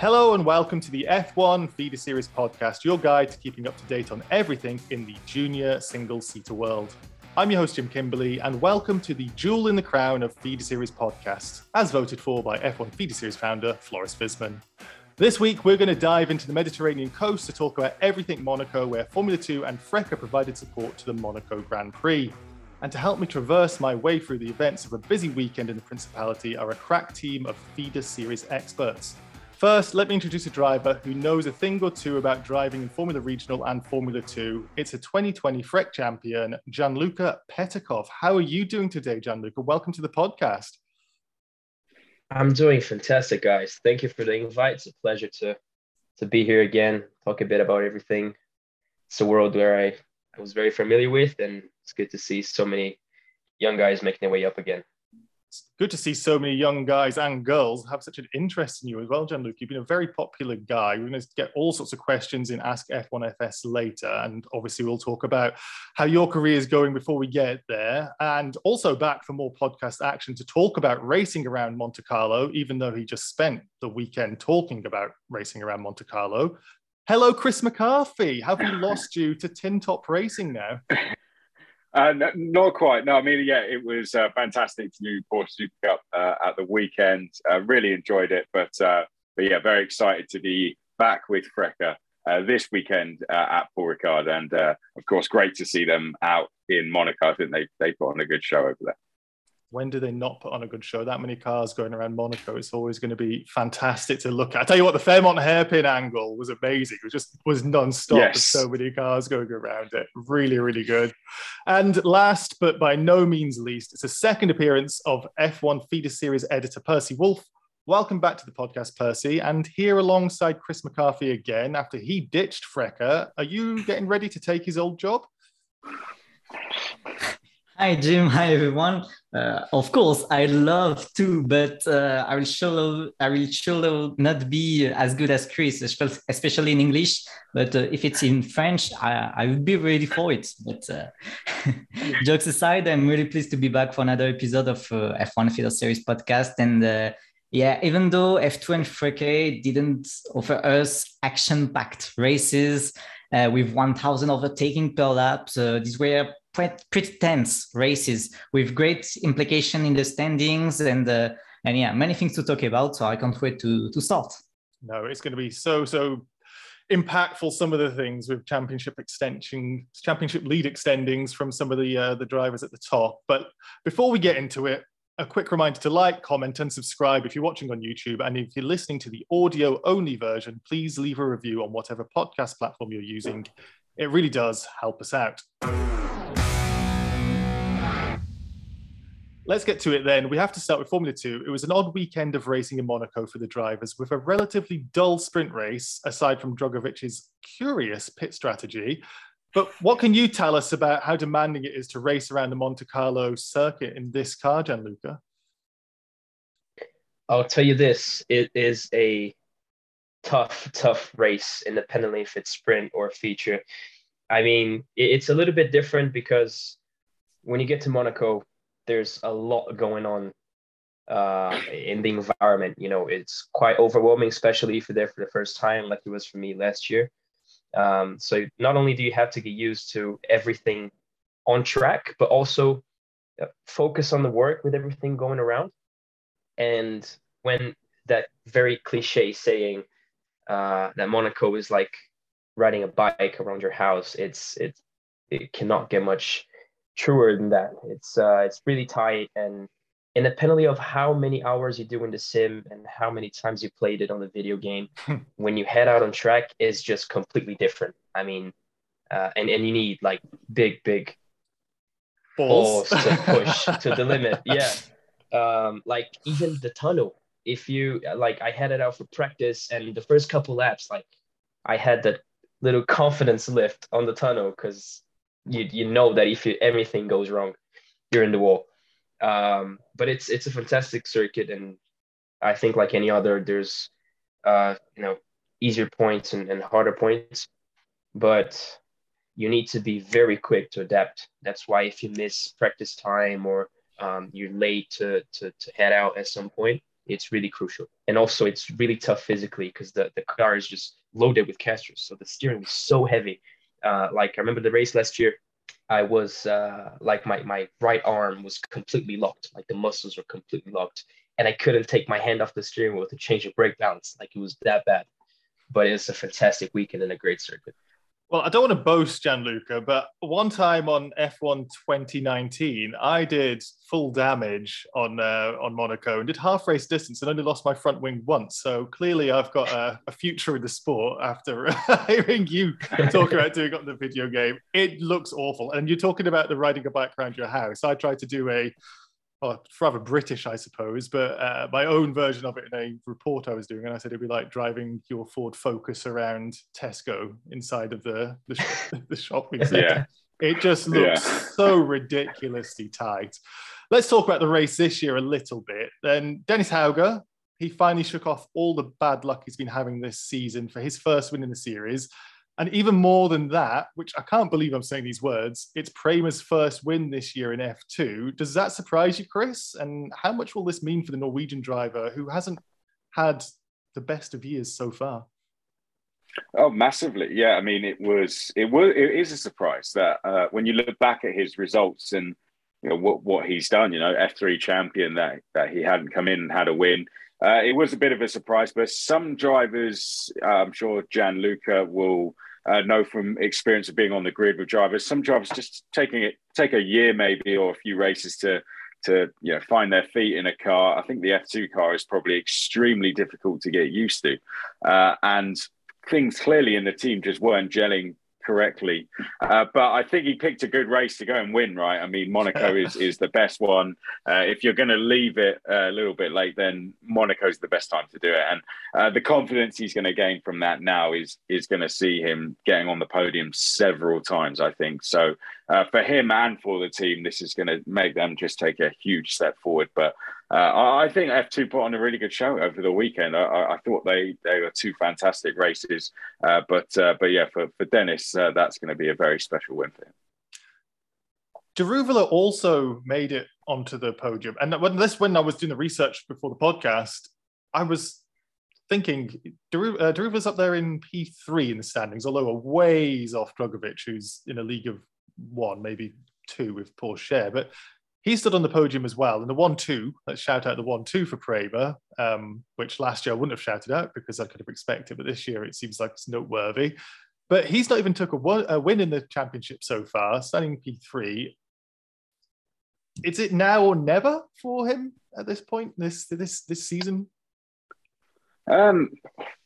Hello and welcome to the F1 Feeder Series podcast, your guide to keeping up to date on everything in the junior single seater world. I'm your host, Jim Kimberley, and welcome to the Jewel in the Crown of Feeder Series podcasts, as voted for by F1 Feeder Series founder Floris Visman. This week, we're going to dive into the Mediterranean coast to talk about everything Monaco, where Formula 2 and FRECA provided support to the Monaco Grand Prix. And to help me traverse my way through the events of a busy weekend in the Principality are a crack team of Feeder Series experts. First, let me introduce a driver who knows a thing or two about driving in Formula Regional and Formula 2. It's a 2020 FREC champion, Gianluca Petecof. How are you doing today, Gianluca? Welcome to the podcast. I'm doing fantastic, guys. Thank you for the invite. It's a pleasure to to be here again, talk a bit about everything. It's a world where I, I was very familiar with, and it's good to see so many young guys making their way up again it's good to see so many young guys and girls have such an interest in you as well, Gianluca. You've been a very popular guy. We're going to get all sorts of questions in Ask F1FS later. And obviously, we'll talk about how your career is going before we get there. And also back for more podcast action to talk about racing around Monte Carlo, even though he just spent the weekend talking about racing around Monte Carlo. Hello, Chris McCarthy. Have we lost you to Tin Top Racing now? Uh, no, not quite. No, I mean, yeah, it was uh, fantastic to do Porsche Super Cup uh, at the weekend. Uh, really enjoyed it, but uh, but yeah, very excited to be back with FRECA uh, this weekend at Paul Ricard, and of course, great to see them out in Monaco. I think they they put on a good show over there when do they not put on a good show? That many cars going around Monaco, it's always going to be fantastic to look at. I tell you what, the Fairmont hairpin angle was amazing. It was just was non-stop yes. with so many cars going around it. Really, really good. And last but by no means least, it's a second appearance of F1 Feeder Series editor Percy Wolff. Welcome back to the podcast, Percy. And here alongside Chris McCarthy again after he ditched FRECA. Are you getting ready to take his old job? Hi, Jim. Hi, everyone. Uh, of course, I love to, but uh, I will sure I will sure not be as good as Chris, especially in English. But uh, if it's in French, I, I would be ready for it. But uh, jokes aside, I'm really pleased to be back for another episode of uh, F1 Feeder Series podcast. And uh, yeah, even though F2 and FRECA didn't offer us action-packed races with 1,000 overtaking per lap, these were pretty tense races with great implication in the standings and uh, and yeah, many things to talk about. So I can't wait to to start. No, it's going to be so so impactful. Some of the things with championship extension, championship lead extendings from some of the uh, the drivers at the top. But before we get into it, a quick reminder to like, comment, and subscribe if you're watching on YouTube. And if you're listening to the audio only version, please leave a review on whatever podcast platform you're using. It really does help us out. Let's get to it then. We have to start with Formula Two. It was an odd weekend of racing in Monaco for the drivers, with a relatively dull sprint race, aside from Drugovich's curious pit strategy. But what can you tell us about how demanding it is to race around the Monte Carlo circuit in this car, Gianluca? I'll tell you this: it is a tough, tough race, independently if it's sprint or feature. I mean, it's a little bit different because when you get to Monaco, there's a lot going on uh, in the environment. You know, it's quite overwhelming, especially if you're there for the first time, like it was for me last year. Um, so not only do you have to get used to everything on track, but also uh, focus on the work with everything going around. And when that very cliche saying uh, that Monaco is like riding a bike around your house, it's it's it cannot get much truer than that. It's uh, it's really tight and independently of how many hours you do in the sim and how many times you played it on the video game, when you head out on track is just completely different. I mean, uh, and and you need like big big balls, balls to push to the limit. Yeah, um, like even the tunnel. If you like, I had it out for practice, and the first couple laps, like I had that little confidence lift on the tunnel because you you know that if you, everything goes wrong, you're in the wall. Um, but it's it's a fantastic circuit, and I think like any other, there's uh, you know easier points and, and harder points, but you need to be very quick to adapt. That's why if you miss practice time or um, you're late to, to to head out at some point, it's really crucial. And also, it's really tough physically because the, the car is just loaded with casters. So the steering is so heavy. Uh, like I remember the race last year, I was uh, like my, my right arm was completely locked, like the muscles were completely locked. And I couldn't take my hand off the steering wheel to change the brake balance. Like it was that bad. But it's a fantastic weekend and a great circuit. Well, I don't want to boast, Gianluca, but one time on F1 2019, I did full damage on uh, on Monaco and did half race distance and only lost my front wing once. So clearly, I've got a, a future in the sport after hearing you talk about doing on the video game. It looks awful. And you're talking about the riding a bike around your house. I tried to do a well, it's rather British, I suppose, but uh, my own version of it in a report I was doing, and I said it'd be like driving your Ford Focus around Tesco inside of the the, the shopping center. Yeah. It just looks yeah. so ridiculously tight. Let's talk about the race this year a little bit. Then Dennis Hauger, he finally shook off all the bad luck he's been having this season for his first win in the series. And even more than that, which I can't believe I'm saying these words, it's Prema's first win this year in F2. Does that surprise you, Chris? And how much will this mean for the Norwegian driver who hasn't had the best of years so far? Oh, massively. Yeah. I mean, it was, it was, it is a surprise that uh, when you look back at his results and, you know, what, what he's done, you know, F3 champion, that, that he hadn't come in and had a win. Uh, it was a bit of a surprise, but some drivers, uh, I'm sure Gianluca will uh, know from experience of being on the grid with drivers. Some drivers just taking it take a year maybe or a few races to to you know find their feet in a car. I think the F2 car is probably extremely difficult to get used to, uh, and things clearly in the team just weren't gelling correctly. Uh, but I think he picked a good race to go and win, right? I mean, Monaco is, is the best one. Uh, if you're going to leave it a little bit late, then Monaco's the best time to do it. And uh, the confidence he's going to gain from that now is is going to see him getting on the podium several times, I think. So uh, for him and for the team, this is going to make them just take a huge step forward. But uh, I think F2 put on a really good show over the weekend. I, I thought they, they were two fantastic races. Uh, but uh, but yeah, for, for Dennis, uh, that's going to be a very special win for him. Daruvala also made it onto the podium. And when this, when I was doing the research before the podcast, I was thinking Daru, uh, up there in P3 in the standings, although a ways off Drugovich, who's in a league of one, maybe two with Pourchaire. But he stood on the podium as well. And the one two, let's shout out the one two for Prema, um, which last year I wouldn't have shouted out because I could have expected, but this year it seems like it's noteworthy. But he's not even took a, a win in the championship so far, standing P3. Is it now or never for him at this point, this this this season? Um,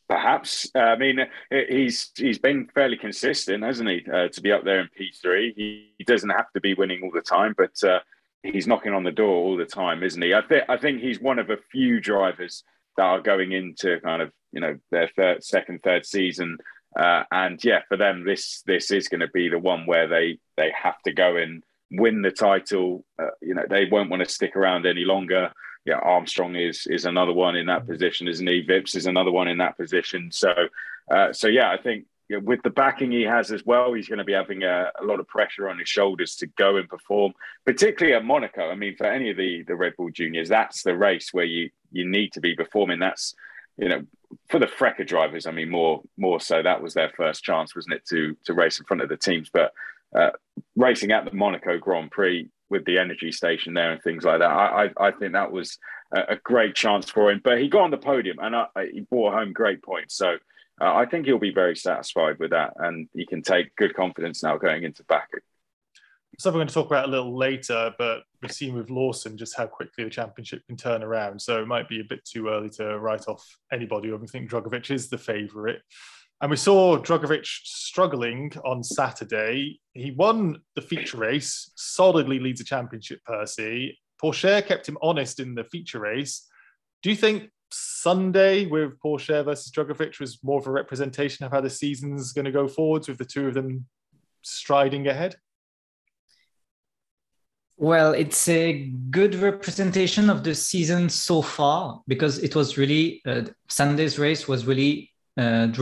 perhaps. I mean, he's he's been fairly consistent, hasn't he? Uh, to be up there in P three, he, he, doesn't have to be winning all the time, but uh, he's knocking on the door all the time, isn't he? I think I think he's one of a few drivers that are going into kind of you know their third, second, third season, uh, and yeah, for them this this is going to be the one where they they have to go and win the title. Uh, you know, they won't want to stick around any longer. Yeah, Armstrong is is another one in that position, isn't he? Vips is another one in that position. So, uh, so yeah, I think with the backing he has as well, he's going to be having a, a, lot of pressure on his shoulders to go and perform, particularly at Monaco. I mean, for any of the the Red Bull juniors, that's the race where you you need to be performing. That's you know, for the FRECA drivers, I mean, more more so that was their first chance, wasn't it, to to race in front of the teams? But uh, racing at the Monaco Grand Prix with the energy station there and things like that, I I, I think that was a, great chance for him. But he got on the podium and I, he brought home great points. So uh, I think he'll be very satisfied with that, and he can take good confidence now going into Baku. So we're going to talk about a little later, but we've seen with Lawson just how quickly the championship can turn around. So it might be a bit too early to write off anybody. I think Drugovich is the favourite. And we saw Drugovich struggling on Saturday. He won the feature race, solidly leads the championship, Percy. Pourchaire kept him honest in the feature race. Do you think Sunday with Pourchaire versus Drugovich was more of a representation of how the season's going to go forwards with the two of them striding ahead? Well, it's a good representation of the season so far because it was really uh, Sunday's race was really uh, and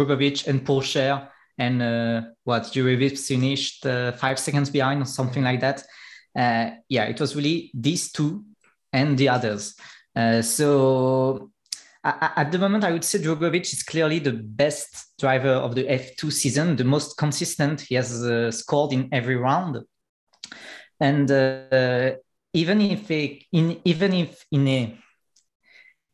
Pourchaire and uh, what Drugovich finished uh, five seconds behind or something like that. Uh, yeah, it was really these two and the others. Uh, so at the moment, I would say Drugovich is clearly the best driver of the F2 season, the most consistent. He has uh, scored in every round, and uh, even if a, in even if in a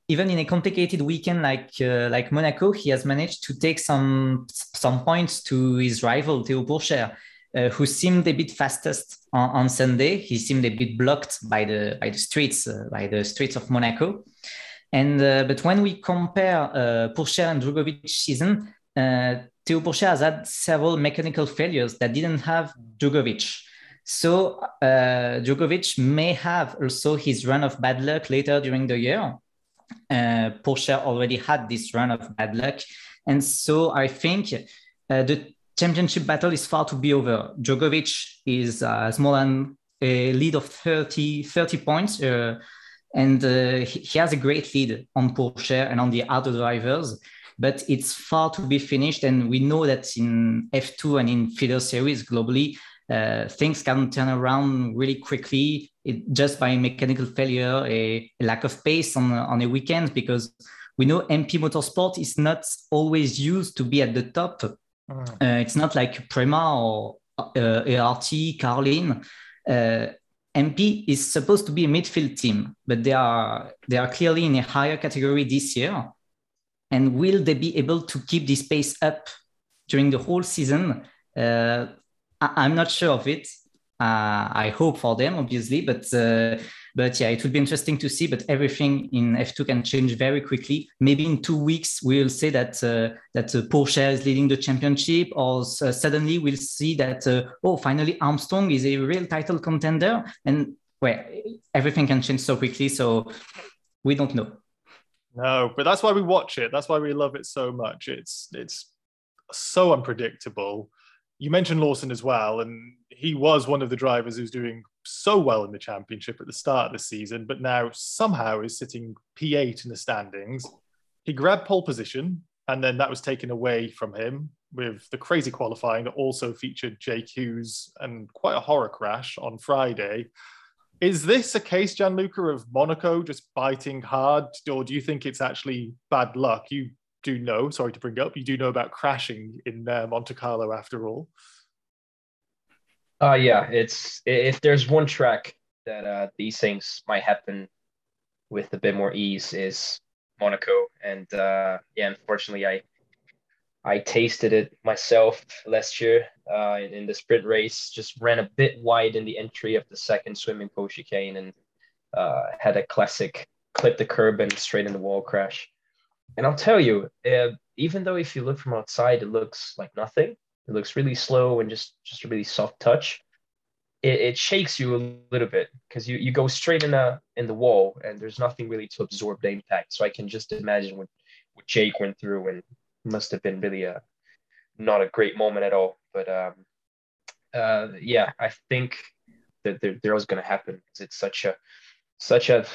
even in a complicated weekend like uh, like Monaco, he has managed to take some some points to his rival Theo Pourchaire, uh, who seemed a bit fastest on, on, Sunday. He seemed a bit blocked by the by the streets uh, by the streets of Monaco. And uh, but when we compare uh, and Drugovich season, uh, Theo Pourchaire has had several mechanical failures that didn't have Drugovich. So uh, Drugovich may have also his run of bad luck later during the year uh, Pourchaire already had this run of bad luck. And so I think uh, the championship battle is far to be over. Drugovich is uh, more than a lead of 30, 30 points. Uh, and uh, he, has a great lead on Pourchaire and on the other drivers, but it's far to be finished. And we know that in F2 and in feeder series globally, uh, things can turn around really quickly it, just by mechanical failure, a, a, lack of pace on, on a weekend, because we know MP Motorsport is not always used to be at the top. Mm. Uh, it's not like Prema or uh, ART, Carlin. Uh, MP is supposed to be a midfield team, but they are they are clearly in a higher category this year. And will they be able to keep this pace up during the whole season? Uh, I- am not sure of it. Uh, I hope for them, obviously, but uh, but yeah, it would be interesting to see. But everything in F2 can change very quickly. Maybe in two weeks we'll say that uh, that uh, Pourchaire is leading the championship, or uh, suddenly we'll see that uh, oh, finally Armstrong is a real title contender, and well, everything can change so quickly. So we don't know. No, but that's why we watch it. That's why we love it so much. It's it's so unpredictable you mentioned Lawson as well, and he was one of the drivers who's doing so well in the championship at the start of the season, but now somehow is sitting P8 in the standings. He grabbed pole position, and then that was taken away from him with the crazy qualifying that also featured Jake Hughes and quite a horror crash on Friday. Is this a case, Gianluca, of Monaco just biting hard, or do you think it's actually bad luck? You do know, sorry to bring up, you do know about crashing in uh, Monte Carlo after all. Uh, yeah, it's if there's one track that uh, these things might happen with a bit more ease is Monaco, and uh, yeah, unfortunately, I I tasted it myself last year uh, in, in the sprint race. Just ran a bit wide in the entry of the second swimming post chicane and uh, had a classic clip the curb and straight in the wall crash. And I'll tell you, uh, even though if you look from outside, it looks like nothing. It looks really slow and just just a really soft touch. It, it shakes you a little bit because you, you go straight in a in the wall and there's nothing really to absorb the impact. So I can just imagine what, what Jake went through and must have been really a not a great moment at all. But um, uh, yeah, I think that there, there was going to happen because it's such a such a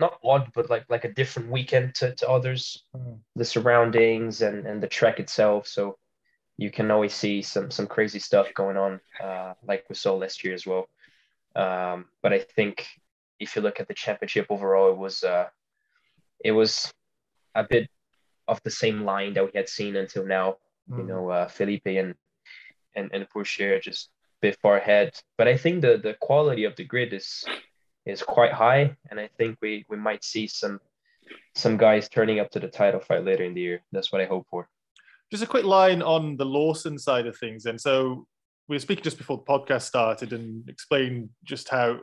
not odd, but like like a different weekend to, to others. Mm. The surroundings and and the trek itself. So you can always see some some crazy stuff going on, uh, like we saw last year as well. Um, but I think if you look at the championship overall, it was uh, it was a bit of the same line that we had seen until now. Mm. You know, uh, Felipe and and and Pourchaire just a bit far ahead. But I think the the quality of the grid is is quite high, and I think we we might see some some guys turning up to the title fight later in the year. That's what I hope for. Just a quick line on the Lawson side of things, and so we were speaking just before the podcast started and explained just how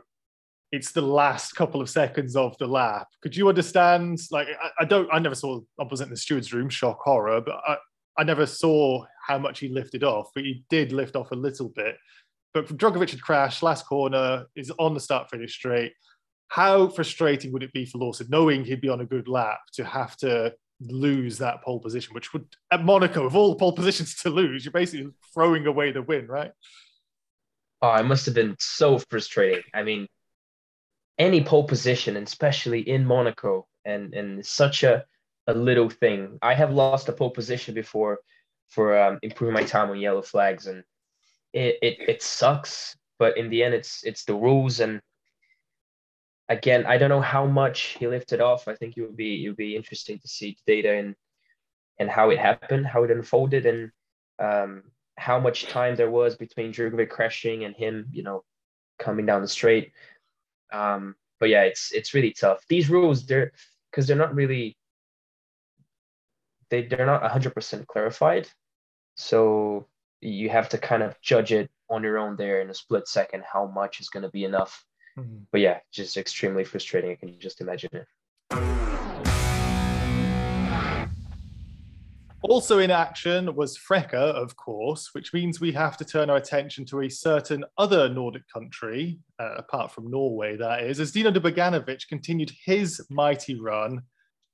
it's the last couple of seconds of the lap. Could you understand? Like, I, I don't, I never saw opposite in the steward's room, shock horror, but I, I never saw how much he lifted off, but he did lift off a little bit. But Drugovich had crashed, last corner, is on the start finish straight. How frustrating would it be for Lawson, knowing he'd be on a good lap, to have to lose that pole position, which would, at Monaco, of all pole positions to lose, you're basically throwing away the win, right? Oh, it must have been so frustrating. I mean, any pole position, especially in Monaco, and and such a a little thing. I have lost a pole position before for um, improving my time on yellow flags, and it, it it sucks, but in the end, it's it's the rules, and again, I don't know how much he lifted off. I think it would be it would be interesting to see the data and and how it happened, how it unfolded, and um, how much time there was between Drugovich crashing and him, you know, coming down the straight. Um, but yeah, it's it's really tough. These rules, they're because they're not really they they're not hundred percent clarified, so you have to kind of judge it on your own there in a split second how much is going to be enough. Mm-hmm. But yeah, just extremely frustrating. I can just imagine it. Also in action was FRECA, of course, which means we have to turn our attention to a certain other Nordic country, uh, apart from Norway, that is, as Dino de Beganovic continued his mighty run.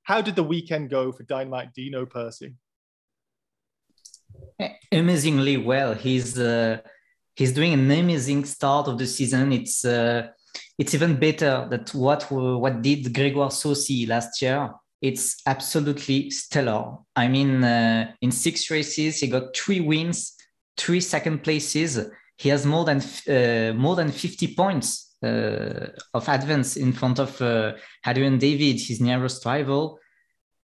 How did the weekend go for Dynamite Dino Percy? Amazingly well. He's uh, he's doing an amazing start of the season. It's uh, it's even better than what what did Gregoire Saucy last year it's absolutely stellar. I mean, uh, in six races, he got three wins, three second places. He has more than uh, more than 50 points uh, of advance in front of uh, Hadrien David, his nearest rival.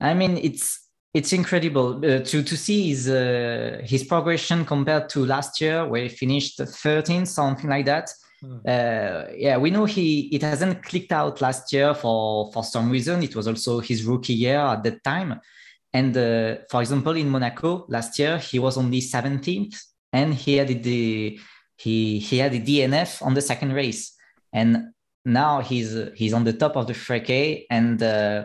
I mean, it's it's incredible uh, to to see his uh, his progression compared to last year, where he finished 13th, something like that. Hmm. Uh, yeah, we know he it hasn't clicked out last year for for some reason. It was also his rookie year at that time, and uh, for example, in Monaco last year he was only 17th, and he had the he he had the DNF on the second race, and now he's he's on the top of the FRECA, and uh,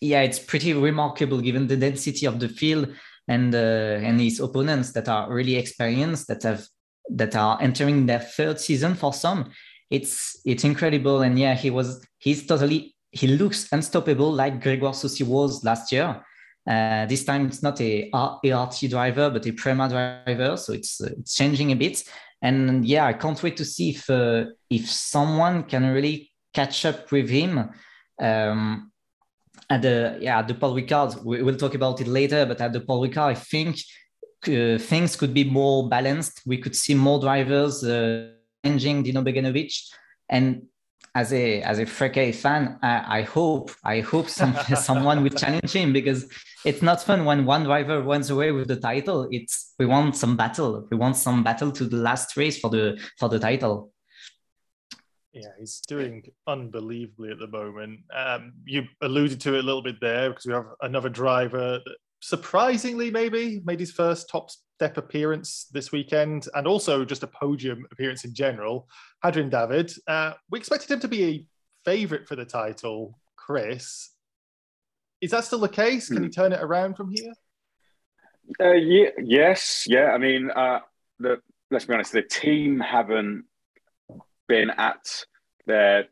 yeah, it's pretty remarkable given the density of the field and uh, and his opponents that are really experienced that have that are entering their third season for some. It's it's incredible, and yeah, he was he's totally he looks unstoppable like Gregoire Saucy was last year. Uh, this time it's not a ART driver, but a Prema driver, so it's uh, it's changing a bit. And yeah, I can't wait to see if uh, if someone can really catch up with him. Um, at the yeah at the Paul Ricard, we, will talk about it later. But at the Paul Ricard, I think uh, things could be more balanced. We could see more drivers uh, challenging Dino Beganovic. And as a as a FRECA fan, I, I, hope I hope some, someone will challenge him because it's not fun when one driver runs away with the title. It's we want some battle. We want some battle to the last race for the for the title. Yeah, he's doing unbelievably at the moment. Um, you alluded to it a little bit there because we have another driver that surprisingly maybe made his first top step appearance this weekend and also just a podium appearance in general. Hadrien David, uh, we expected him to be a favourite for the title. Chris, is that still the case? Can he hmm. turn it around from here? Uh, yeah, yes, yeah. I mean, uh, the, let's be honest, the team haven't been at their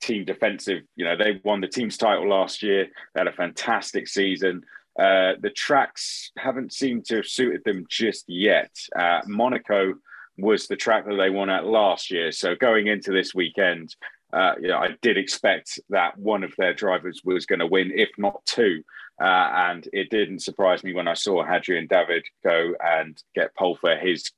team defensive. You know, they won the team's title last year. They had a fantastic season. Uh, the tracks haven't seemed to have suited them just yet. Uh, Monaco was the track that they won at last year. So going into this weekend, uh, you know, I did expect that one of their drivers was going to win, if not two. Uh, and it didn't surprise me when I saw Hadrien David go and get pole for his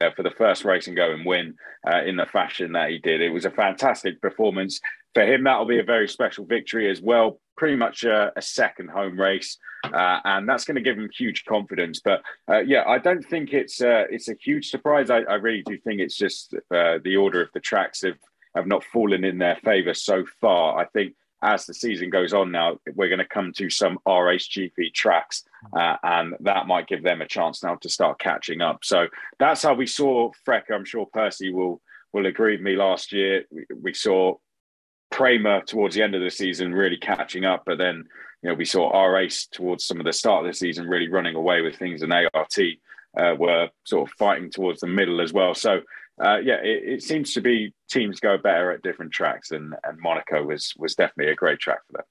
uh, for the first race and go and win uh, in the fashion that he did. It was a fantastic performance for him. That'll be a very special victory as well pretty much a, a second home race, uh, and that's going to give him huge confidence. But uh, yeah, I don't think it's uh, it's a huge surprise. I, I, really do think it's just uh, the order of the tracks have have not fallen in their favour so far. I think as the season goes on now, we're going to come to some ARTGP tracks, uh, and that might give them a chance now to start catching up. So that's how we saw FRECA. I'm sure Percy will will agree with me. Last year, we, we saw Prema towards the end of the season really catching up, but then you know we saw R Ace towards some of the start of the season really running away with things, and ART uh, were sort of fighting towards the middle as well. So uh, yeah, it, it, seems to be teams go better at different tracks, and and Monaco was was definitely a great track for them.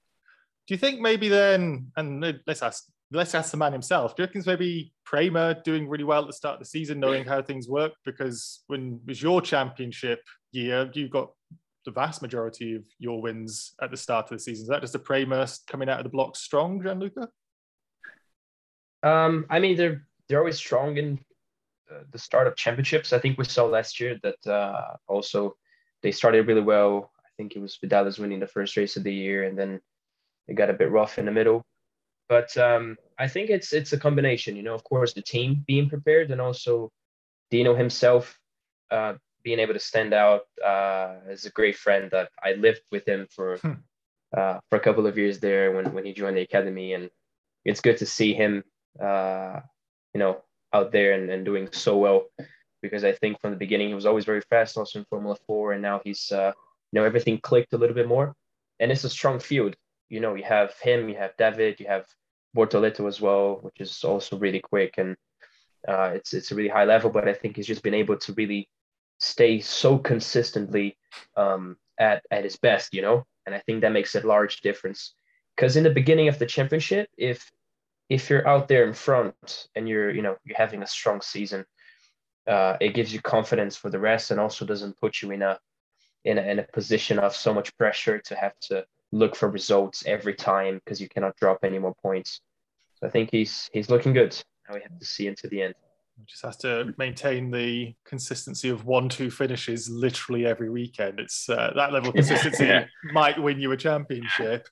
Do you think maybe then, and let's ask let's ask the man himself. Do you think maybe Prema doing really well at the start of the season, knowing how things work? Because when it was your championship year, you got the vast majority of your wins at the start of the season. Is that just a Prema coming out of the block strong, Gianluca? Um, I mean, they're they're always strong in the start of championships. I think we saw last year that uh, also they started really well. I think it was Vidales winning the first race of the year, and then it got a bit rough in the middle. But um, I think it's it's a combination. You know, of course, the team being prepared, and also Dino himself uh, being able to stand out uh, as a great friend. That I lived with him for hmm. uh, for a couple of years there when when he joined the academy, and it's good to see him, uh, you know, out there and, and doing so well. Because I think from the beginning he was always very fast, also in Formula Four, and now he's uh, you know everything clicked a little bit more. And it's a strong field. You know, you have him, you have David, you have Bortoleto as well, which is also really quick and uh, it's it's a really high level. But I think he's just been able to really stay so consistently um, at at his best, you know. And I think that makes a large difference. Because in the beginning of the championship, if if you're out there in front and you're you know you're having a strong season, uh, it gives you confidence for the rest, and also doesn't put you in a in a, in a position of so much pressure to have to look for results every time because you cannot drop any more points. So I think he's he's looking good. Now we have to see into the end. Just has to maintain the consistency of one-two finishes literally every weekend. It's uh, that level of consistency yeah. might win you a championship.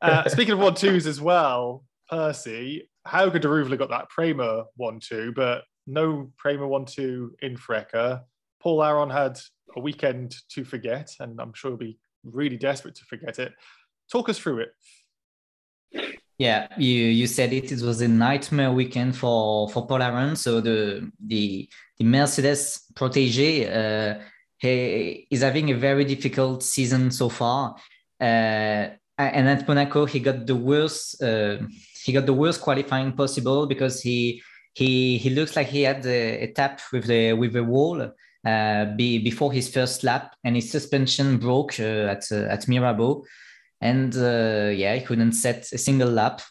Uh, speaking of one-twos as well, Percy, Hauger Daruvala got that Prema one-two, but no Prema one-two in FRECA. Paul Aron had a weekend to forget, and I'm sure he'll be really desperate to forget it. Talk us through it. Yeah, you you said it. It was a nightmare weekend for for Paul Aron. So the the the Mercedes protege uh, he is having a very difficult season so far. Uh, and at Monaco, he got the worst. Uh, he got the worst qualifying possible because he he he looks like he had a, a tap with the with the wall uh, be, before his first lap, and his suspension broke uh, at uh, at Mirabeau, and yeah, he couldn't set a single lap.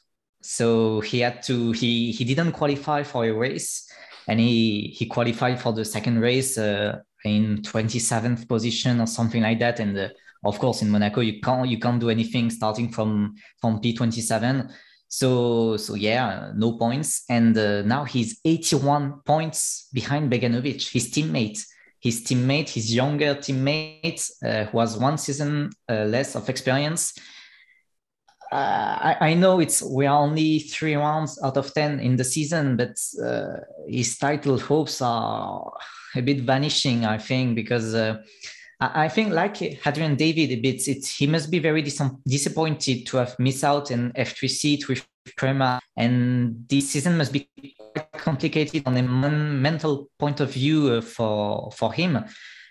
So he had to he he didn't qualify for a race, and he he qualified for the second race in 27th position or something like that, and of course in Monaco you can't you can't do anything starting from from P27 so so yeah no points and uh, now he's 81 points behind Beganovic his teammate his teammate, his younger teammate, uh, who has one season uh, less of experience. Uh, I, I, know it's we are only three rounds out of ten in the season, but uh, his title hopes are a bit vanishing. I think because uh, I, think like Hadrien David a bit, it, he must be very dis- disappointed to have missed out an F3 seat with Prema, and this season must be quite complicated on a mental point of view uh, for for him.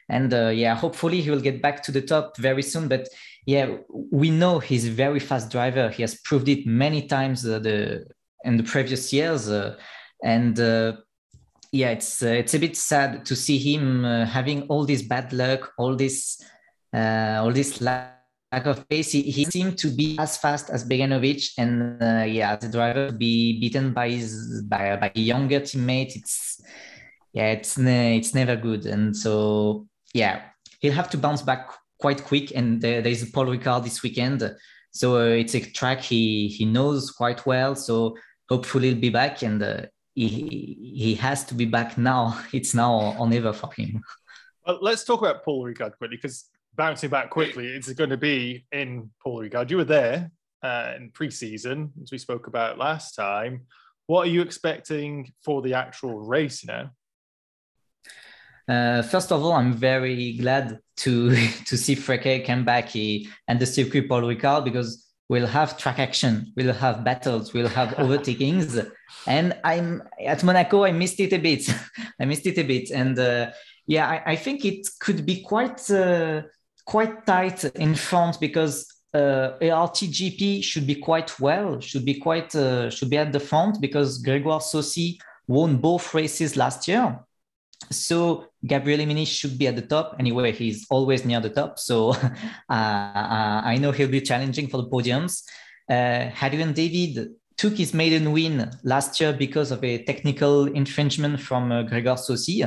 And uh, yeah, hopefully he will get back to the top very soon. But yeah, we know he's a very fast driver. He has proved it many times uh, the in the previous years, uh, and uh, yeah, it's uh, it's a bit sad to see him having all this bad luck, all this all this lack of pace. He, he seemed to be as fast as Beganovic, and uh, yeah, the driver be beaten by his by, by a younger teammate. It's yeah, it's it's never good, and so yeah, he'll have to bounce back quite quick. And there, there's Paul Ricard this weekend, so uh, it's a track he he knows quite well. So hopefully he'll be back, and uh, he he has to be back now. It's now or never for him. Well, let's talk about Paul Ricard quickly because bouncing back quickly, it's going to be in Paul Ricard. You were there uh, in pre-season, as we spoke about last time. What are you expecting for the actual race now? Uh, first of all, I'm very glad to to see FRECA come back and the circuit Paul Ricard because we'll have track action, we'll have battles, we'll have overtakings. and I'm at Monaco. I missed it a bit. I missed it a bit, and uh, yeah, I, I, think it could be quite uh, quite tight in front because uh, ARTGP should be quite well, should be quite uh, should be at the front because Grégoire Saucy won both races last year. So Gabriel Imenis should be at the top. Anyway, he's always near the top. So uh, uh, I know he'll be challenging for the podiums. Uh, Hadrien David took his maiden win last year because of a technical infringement from uh, Saucy.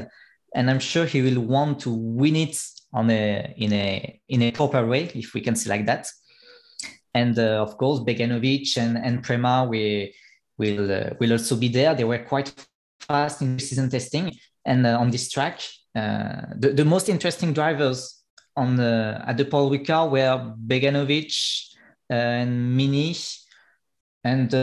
And I'm sure he will want to win it on a in a in a proper way, if we can say like that. And uh, of course, Beganovic and, and Prema we will uh, will also be there. They were quite fast in season testing, and uh, on this track, uh, the, the most interesting drivers on the at the Paul Ricard were Beganovic and Mini and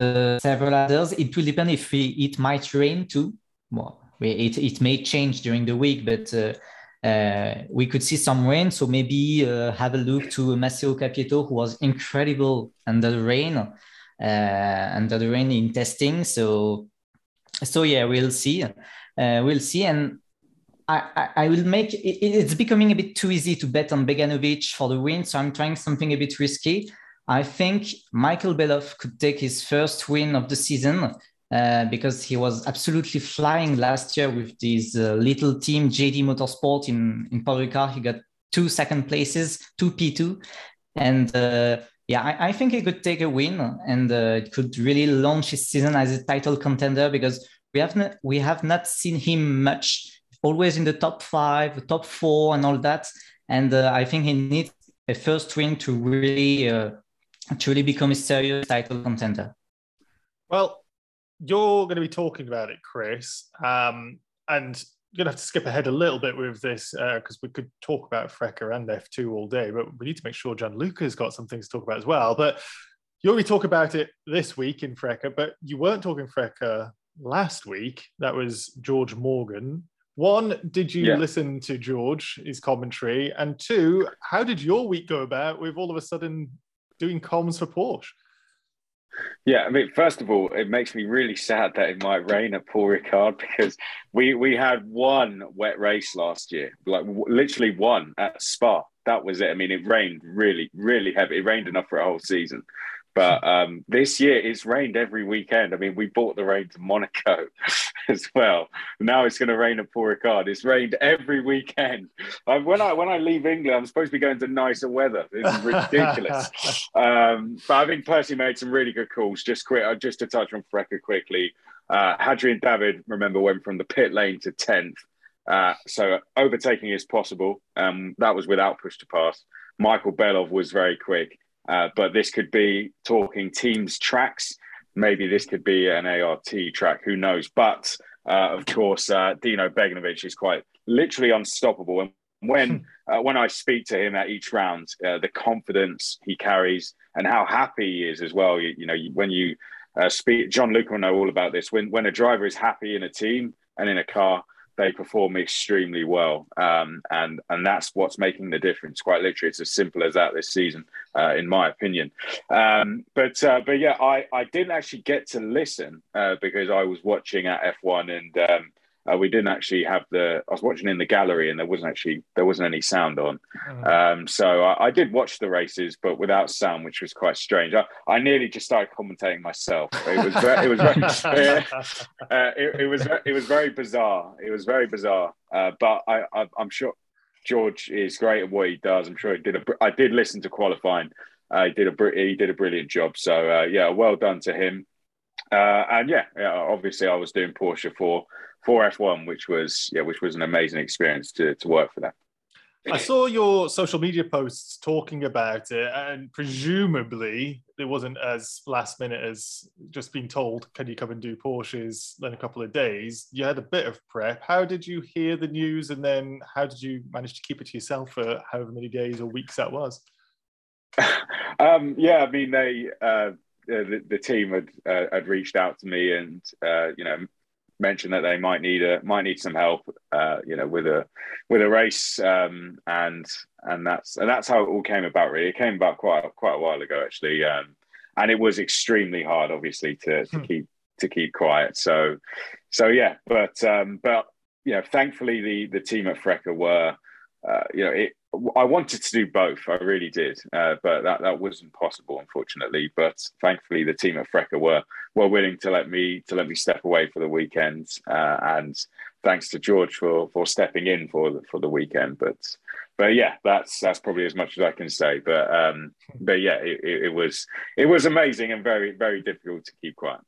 uh, several others. It will depend if we, it might rain too. Well, it, it may change during the week, but uh, uh, we could see some rain. So maybe uh, have a look to Massimo Capieto, who was incredible under the rain, uh, under the rain in testing. So, so yeah, we'll see. Uh, we'll see. And I, I, I will make it, it's becoming a bit too easy to bet on Beganovic for the win. So I'm trying something a bit risky. I think Michael Belov could take his first win of the season uh, because he was absolutely flying last year with this uh, little team, JD Motorsport in, in Paul Ricard. He got two second places, two P2. And uh, yeah, I, I, think he could take a win and uh, it could really launch his season as a title contender because we have not, we have not seen him much, always in the top five, the top four, and all that. And uh, I think he needs a first win to really, uh, become a serious title contender. Well, you're going to be talking about it, Chris, um, and you're going to have to skip ahead a little bit with this because uh, we could talk about FRECA and F2 all day, but we need to make sure Gianluca's got some things to talk about as well. But you already talk about it this week in FRECA, but you weren't talking FRECA last week. That was George Morgan. One, did you yeah. listen to George, his commentary? And two, how did your week go about with all of a sudden doing comms for Porsche? Yeah, I mean, first of all, it makes me really sad that it might rain at Paul Ricard because we we had one wet race last year, like w- literally one at Spa. That was it. I mean, it rained really, really heavy. It rained enough for a whole season. But um, this year it's rained every weekend. I mean, we bought the rain to Monaco as well. Now it's going to rain at Paul Ricard. It's rained every weekend. when I when I leave England, I'm supposed to be going to nicer weather. It's ridiculous. um, but I think Percy made some really good calls. Just quick, uh, just to touch on FRECA quickly. Uh, Hadrien David, remember, went from the pit lane to tenth. Uh, so overtaking is possible. Um, that was without push to pass. Michael Belov was very quick. Uh, but this could be talking teams tracks. Maybe this could be an ART track. Who knows? But uh, of course, uh, Dino Beganovic is quite literally unstoppable. And when hmm. uh, when I speak to him at each round, uh, the confidence he carries and how happy he is as well. You, you know, when you speak, Gianluca will know all about this. When when a driver is happy in a team and in a car, they perform extremely well, um, and and that's what's making the difference. Quite literally, it's as simple as that this season, uh, in my opinion. Um, but uh, but yeah, I I didn't actually get to listen uh, because I was watching at F1 and. Um, uh, we didn't actually have the. I was watching in the gallery, and there wasn't actually there wasn't any sound on. Mm. Um, so I, I, did watch the races, but without sound, which was quite strange. I, I nearly just started commentating myself. It was very, it was very, uh, it, it, was it was very bizarre. It was very bizarre. Uh, but I, I am sure George is great at what he does. I'm sure he did a. I did listen to qualifying. Uh, he did a he did a brilliant job. So uh, yeah, well done to him. Uh, and yeah, yeah, obviously I was doing Porsche for for F1, which was yeah, which was an amazing experience to to work for them. I saw your social media posts talking about it, and presumably it wasn't as last minute as just being told, "Can you come and do Porsches?" Then a couple of days, you had a bit of prep. How did you hear the news, and then how did you manage to keep it to yourself for however many days or weeks that was? um, yeah, I mean they. Uh, the, the, team had uh, had reached out to me and uh, you know mentioned that they might need a might need some help, uh, you know, with a with a race, um, and and that's and that's how it all came about. Really, it came about quite quite a while ago, actually, um, and it was extremely hard, obviously, to, to hmm. keep to keep quiet. So, so yeah, but um, but you know, thankfully, the the team at FRECA were, uh, you know, it I wanted to do both. I really did, uh, but that, that wasn't possible, unfortunately. But thankfully, the team at FRECA were were willing to let me to let me step away for the weekend, uh, and thanks to George for for stepping in for the, for the weekend. But but yeah, that's that's probably as much as I can say. But um, but yeah, it, it, was it was amazing and very very difficult to keep quiet.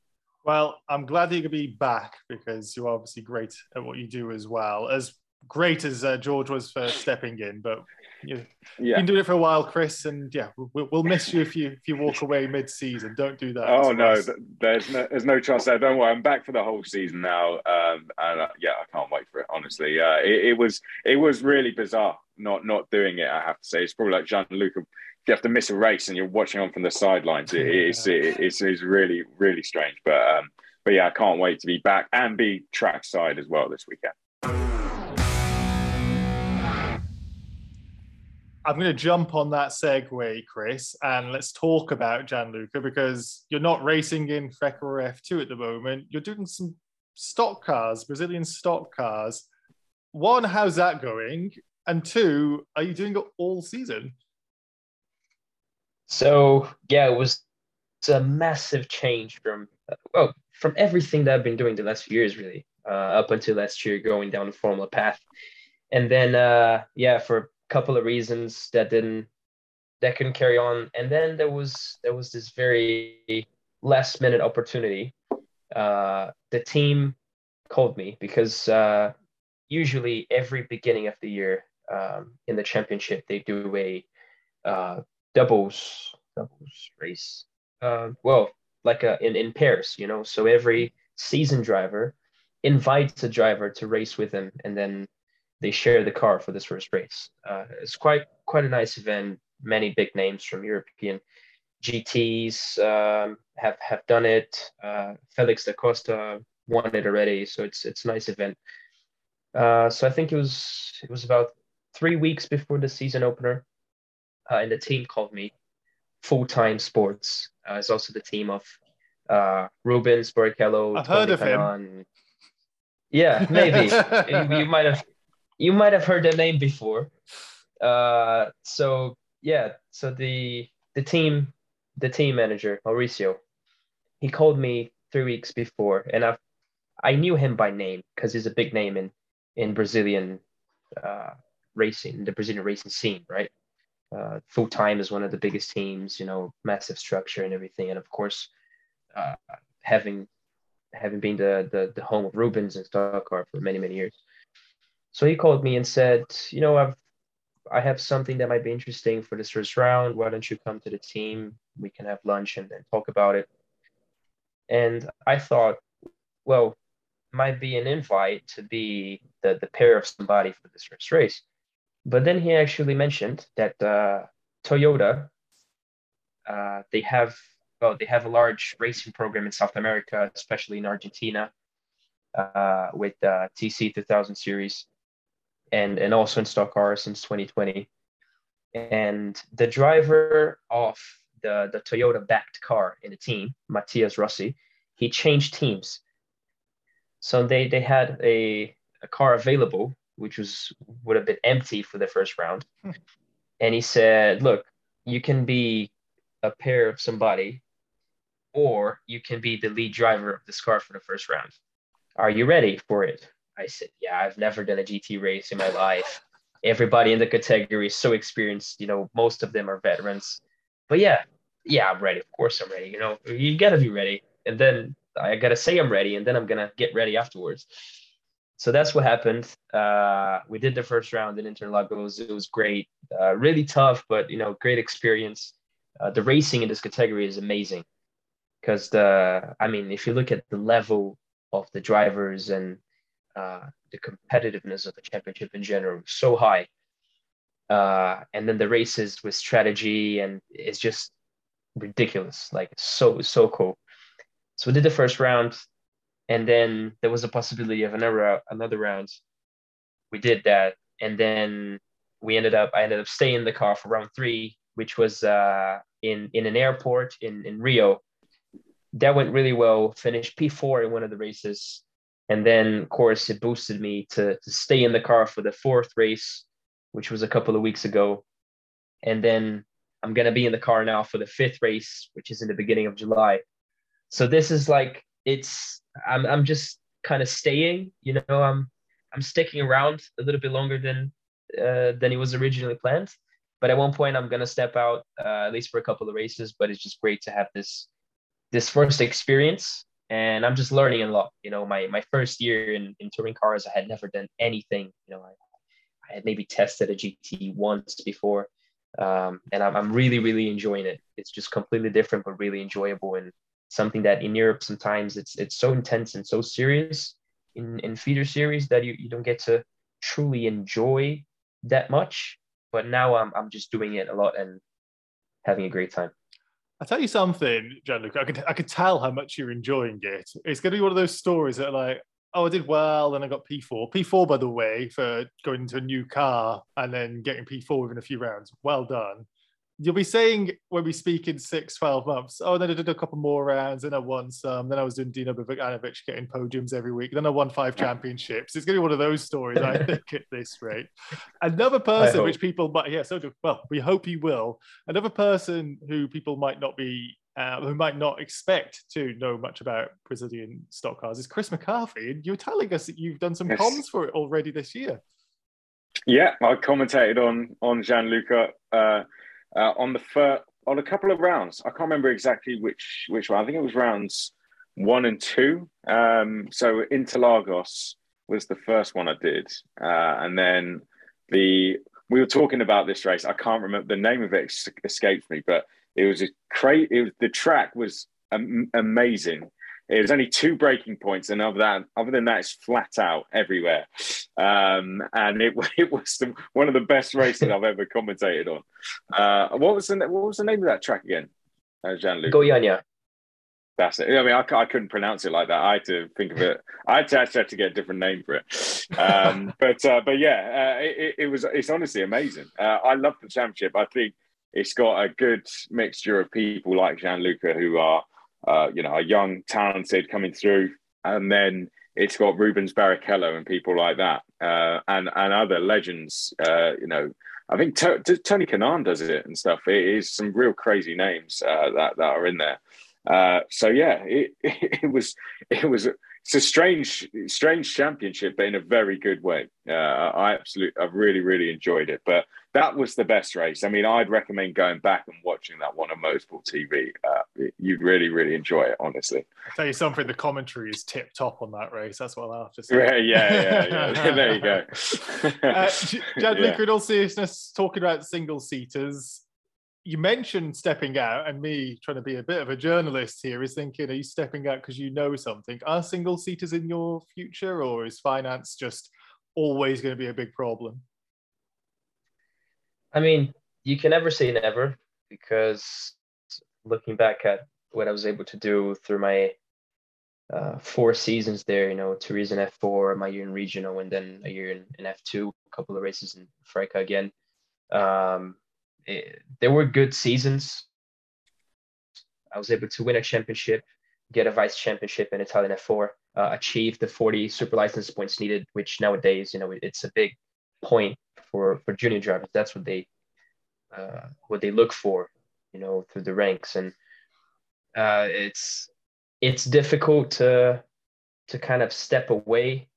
Well, I'm glad that you could be back because you're obviously great at what you do as well. As great as uh, George was for stepping in, but you've yeah. been doing it for a while, Chris, and yeah, we'll, we'll miss you if you if you walk away mid-season. Don't do that. Oh no, there's no there's no chance there. Don't worry, I'm back for the whole season now, um, and uh, yeah, I can't wait for it. Honestly, uh, it, it, was it was really bizarre. not not doing it. I have to say, it's probably like Gianluca. If you have to miss a race and you're watching on from the sidelines, it, it's, it, it's it's really really strange. But um, but yeah, I can't wait to be back and be trackside as well this weekend. I'm going to jump on that segue, Chris, and let's talk about Gianluca because you're not racing in FRECA or F2 at the moment. You're doing some stock cars, Brazilian stock cars. One, how's that going? And two, are you doing it all season? So yeah, it was a massive change from well from everything that I've been doing the last few years, really, uh, up until last year, going down the Formula path, and then uh, yeah, for couple of reasons that didn't that couldn't carry on, and then there was there was this very last minute opportunity. Uh, the team called me because uh, usually every beginning of the year um, in the championship they do a uh, doubles doubles race. Uh, well, like a, in in pairs, you know. So every season driver invites a driver to race with them, and then they share the car for this first race. Uh, it's quite quite a nice event. Many big names from European GTs um, have have done it. Uh, Felix da Costa won it already, so it's it's a nice event. Uh, so I think it was it was about three weeks before the season opener, uh, and the team called me. Full Time Sports uh, is also the team of uh, Rubens Barrichello. I've heard of him. Yeah, maybe you, you might have you might have heard the name before. Uh, so yeah, so the the team the team manager Mauricio, he called me three weeks before, and I I knew him by name because he's a big name in in Brazilian uh, racing, the Brazilian racing scene, right? Uh, Full Time is one of the biggest teams, you know, massive structure and everything, and of course, uh, having having been the, the the home of Rubens and stock car for many many years. So he called me and said, you know, I've I have something that might be interesting for this first round. Why don't you come to the team? We can have lunch and then talk about it. And I thought, well, might be an invite to be the, the pair of somebody for this first race. But then he actually mentioned that uh, Toyota, uh, they have well, they have a large racing program in South America, especially in Argentina, uh, with the TC 2000 series, and and also in stock cars since 2020. And the driver of the the Toyota backed car in the team, Matías Rossi, he changed teams. So they they had a a car available which was would have been empty for the first round. Hmm. and he said, "Look, you can be a pair of somebody, or you can be the lead driver of this car for the first round. Are you ready for it?" I said, "Yeah, I've never done a GT race in my life. Everybody in the category is so experienced. You know, most of them are veterans. But yeah, yeah, I'm ready. Of course, I'm ready. You know, you gotta be ready. And then I gotta say I'm ready, and then I'm gonna get ready afterwards." so that's what happened. Uh, we did the first round in Interlagos. It was great, uh, really tough, but you know, great experience. Uh, the racing in this category is amazing because the, I mean, if you look at the level of the drivers and uh, the competitiveness of the championship in general, so high. Uh, and then the races with strategy and it's just ridiculous, like so so cool. So we did the first round and then there was a possibility of another another round. We did that, and then we ended up. I ended up staying in the car for round three, which was uh, in in an airport in in Rio. That went really well. Finished P4 in one of the races, and then of course it boosted me to to stay in the car for the fourth race, which was a couple of weeks ago, and then I'm gonna be in the car now for the fifth race, which is in the beginning of July. So this is like it's I'm I'm just kind of staying. You know, I'm I'm sticking around a little bit longer than uh, than it was originally planned. But at one point, I'm gonna step out uh, at least for a couple of races. But it's just great to have this this first experience, and I'm just learning a lot. You know, my my first year in in touring cars, I had never done anything. You know, I, I had maybe tested a GT once before, um, and I'm I'm really really enjoying it. It's just completely different, but really enjoyable and something that in Europe sometimes it's it's so intense and so serious in in feeder series that you, you don't get to truly enjoy that much, but now I'm I'm just doing it a lot and having a great time. I'll tell you something, Gianluca. I could I could tell how much you're enjoying it. It's going to be one of those stories that are like, oh, I did well, then I got P4. P4, by the way, for going into a new car and then getting P4 within a few rounds. Well done you'll be saying when we speak in six, 12 months, oh, then I did a couple more rounds, then I won some, then I was doing Dino Beganovic getting podiums every week, then I won five championships. It's going to be one of those stories, I think, at this rate. Another person, which people might, yeah, so do, well, we hope he will. Another person who people might not be, uh, who might not expect to know much about Brazilian stock cars is Chris McCarthy. And you were telling us that you've done some yes. comms for it already this year. Yeah, I commentated on on Gianluca. Uh, uh, on the fir- on a couple of rounds. I can't remember exactly which which one. I think it was rounds one and two. Um, so Interlagos was the first one I did, uh, and then the we were talking about this race. I can't remember the name of it escaped me, but it was a crazy. It was the track was am- amazing. It was only two breaking points, and other than other than that, it's flat out everywhere. Um, and it it was the, one of the best races I've ever commentated on. Uh, what was the what was the name of that track again? Uh, Gianluca. Goiânia. That's it. I mean, I, I couldn't pronounce it like that. I had to think of it. I had to actually have to get a different name for it. Um, but uh, but yeah, uh, it, it, was. It's honestly amazing. Uh, I love the championship. I think it's got a good mixture of people like Gianluca who are uh, you know, a young, talented coming through, and then it's got Rubens Barrichello and people like that, uh, and and other legends. Uh, you know, I think Tony Kanaan does it and stuff. It is some real crazy names uh, that that are in there. Uh, so yeah, it, it was it was it's a strange strange championship, but in a very good way. Uh, I absolutely, I've really really enjoyed it. But that was the best race. I mean, I'd recommend going back and watching that one on Motorsport TV. Uh, you'd really really enjoy it, honestly. I'll tell you something, the commentary is tip top on that race. That's what I'll have to say. Yeah, yeah, yeah. yeah. there you go. uh, Jad yeah. in all seriousness, talking about single seaters you mentioned stepping out, and me trying to be a bit of a journalist here is thinking, are you stepping out because you know something? Are single seaters in your future, or is finance just always going to be a big problem? I mean, you can never say never because looking back at what I was able to do through my uh, four seasons there, you know, two years in F4, my year in regional, and then a year in, in F2, a couple of races in FRECA again. Um, there were good seasons. I was able to win a championship, get a vice championship in Italian F4, uh, achieve the 40 super license points needed, which nowadays, you know, it's a big point for for junior drivers. That's what they uh, what they look for, you know, through the ranks, and uh, it's it's difficult to to kind of step away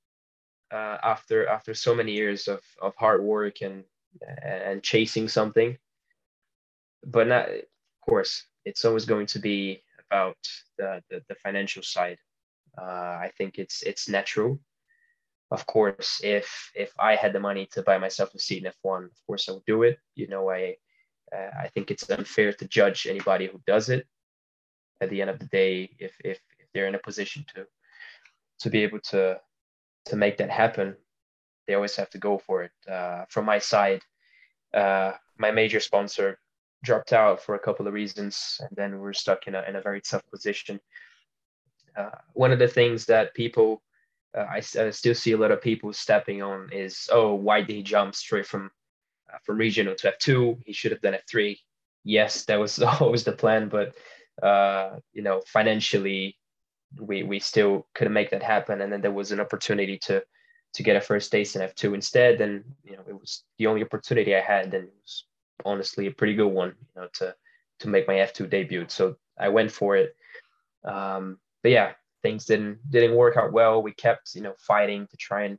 uh, after after so many years of of hard work and and chasing something but not, of course, it's always going to be about the, the, the financial side. Uh, I think it's it's natural. Of course, if if I had the money to buy myself a seat in F1, of course I would do it. You know, I uh, I think it's unfair to judge anybody who does it. At the end of the day, if if, they're in a position to to be able to to make that happen, they always have to go for it. Uh, from my side, uh, my major sponsor dropped out for a couple of reasons, and then we're stuck in a, in a very tough position. Uh, one of the things that people, uh, I, I, still see a lot of people stepping on is, oh, why did he jump straight from uh, from regional to F2? He should have done F3. Yes, that was always the plan, but uh, you know, financially, we we still couldn't make that happen. And then there was an opportunity to to get a first taste in F2 instead, and you know, it was the only opportunity I had, and it was honestly a pretty good one, you know, to to make my F2 debut. So I went for it. Um, but yeah, things didn't didn't work out well. We kept, you know, fighting to try and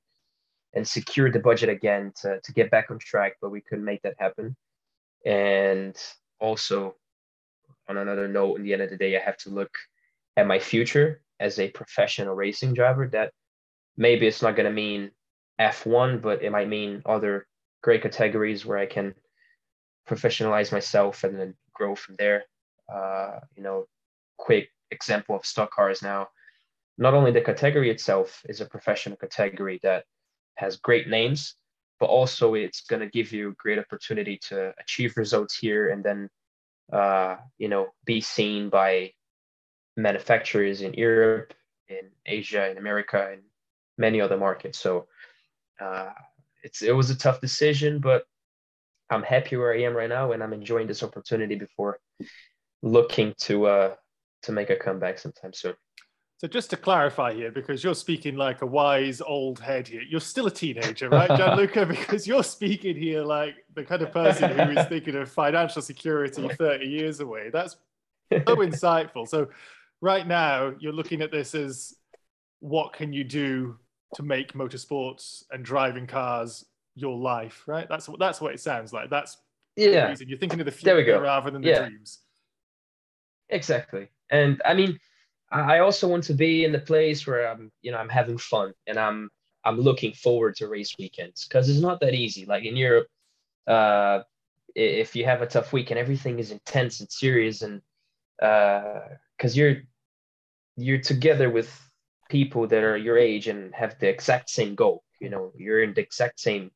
and secure the budget again to to get back on track, but we couldn't make that happen. And also, on another note, in the end of the day, I have to look at my future as a professional racing driver. That maybe it's not going to mean F1, but it might mean other great categories where I can professionalize myself and then grow from there. Uh, you know, quick example of stock cars now. Not only the category itself is a professional category that has great names, but also it's going to give you a great opportunity to achieve results here and then uh, you know be seen by manufacturers in Europe, in Asia, in America, and many other markets. So uh, it's it was a tough decision, but I'm happy where I am right now, and I'm enjoying this opportunity before looking to uh, to make a comeback sometime soon. So just to clarify here, because you're speaking like a wise old head here, you're still a teenager, right, Gianluca? because you're speaking here like the kind of person who is thinking of financial security 30 years away. That's so insightful. So right now, you're looking at this as what can you do to make motorsports and driving cars your life, right? That's what that's what it sounds like. That's yeah. You're thinking of the future rather than the yeah. dreams. Exactly. And I mean, I also want to be in the place where I'm, you know, I'm having fun and I'm I'm looking forward to race weekends because it's not that easy. Like in Europe, uh, if you have a tough weekend, everything is intense and serious, and because uh, you're you're together with people that are your age and have the exact same goal. You know, you're in the exact same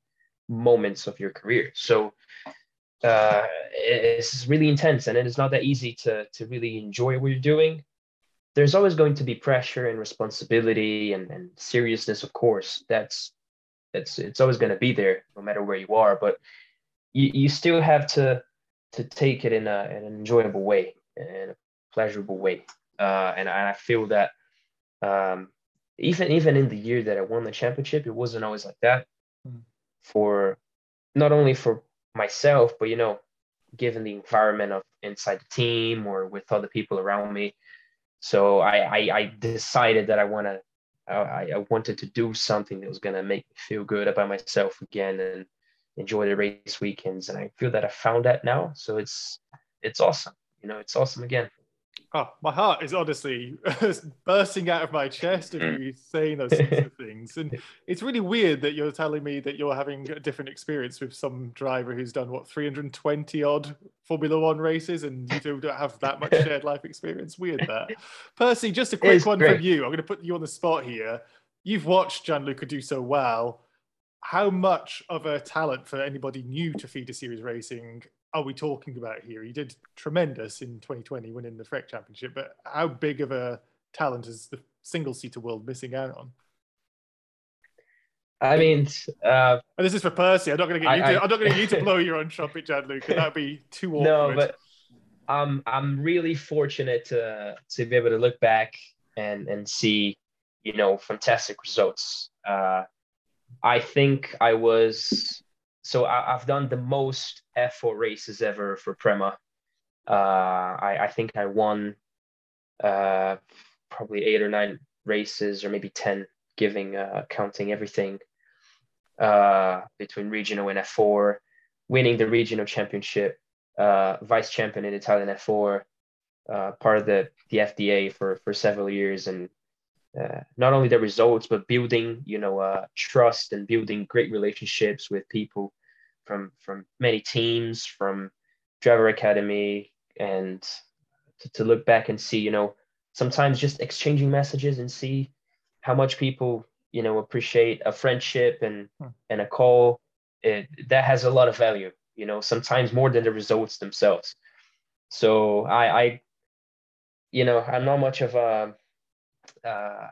moments of your career. So uh, it's really intense, and it is not that easy to to really enjoy what you're doing there's always going to be pressure and responsibility and, and seriousness of course that's it's it's always going to be there no matter where you are but you, you still have to to take it in, a, in an enjoyable way in a pleasurable way uh, and, and i feel that um, even even in the year that i won the championship it wasn't always like that mm. For not only for myself but you know given the environment of inside the team or with other people around me so I, I, I decided that I want to, I, I wanted to do something that was going to make me feel good about myself again and enjoy the race weekends. And I feel that I found that now. So it's, it's awesome. You know, it's awesome again. Oh, my heart is honestly bursting out of my chest of mm. you saying those sorts of things. And it's really weird that you're telling me that you're having a different experience with some driver who's done what 320 odd Formula One races, and you two don't have that much shared life experience. Weird that. Percy, just a quick one great. from you. I'm going to put you on the spot here. You've watched Gianluca do so well. How much of a talent for anybody new to feeder series racing are we talking about here? He did tremendous in 2020 winning the FREC Championship, but how big of a talent is the single seater world missing out on? I mean, uh, and this is for Percy. I'm not going to get you. I, to, I, am not going to you to blow your own trumpet, Gianluca. That'd be too awkward. No, but I'm I'm really fortunate to to be able to look back and and see, you know, fantastic results. Uh, I think I was so I, have done the most F4 races ever for Prema. Uh, I, I think I won uh, probably eight or nine races, or maybe ten, giving uh, counting everything uh, between regional and F4, winning the regional championship, uh, vice champion in Italian F4, uh, part of the the FDA for for several years, and uh, not only the results but building you know uh, trust and building great relationships with people from from many teams from driver academy and to, to look back and see you know sometimes just exchanging messages and see how much people you know appreciate a friendship and hmm. and a call it, that has a lot of value you know sometimes more than the results themselves so i i you know i'm not much of a uh,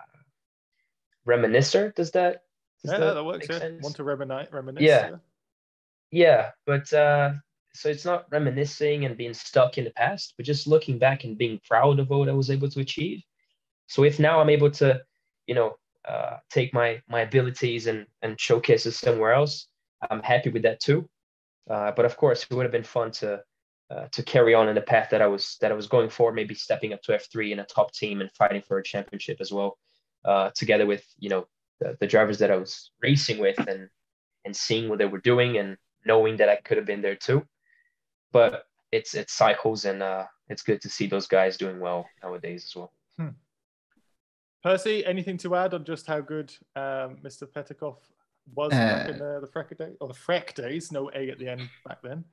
reminiscer. Does that? Does yeah, that, that works. Yeah. Want to reminisce? Reminisce. Yeah. yeah. Yeah, but uh, so it's not reminiscing and being stuck in the past, but just looking back and being proud of what I was able to achieve. So if now I'm able to, you know, uh, take my my abilities and and showcase it somewhere else, I'm happy with that too. Uh, but of course, it would have been fun to uh, to carry on in the path that I was that I was going for, maybe stepping up to F3 in a top team and fighting for a championship as well, uh, together with you know the, the, drivers that I was racing with and and seeing what they were doing and knowing that I could have been there too. But it's it's cycles and uh, it's good to see those guys doing well nowadays as well. Hmm. Percy, anything to add on just how good um, Mr. Petecof was uh, in the, the FREC day or the FREC days? No A at the end back then.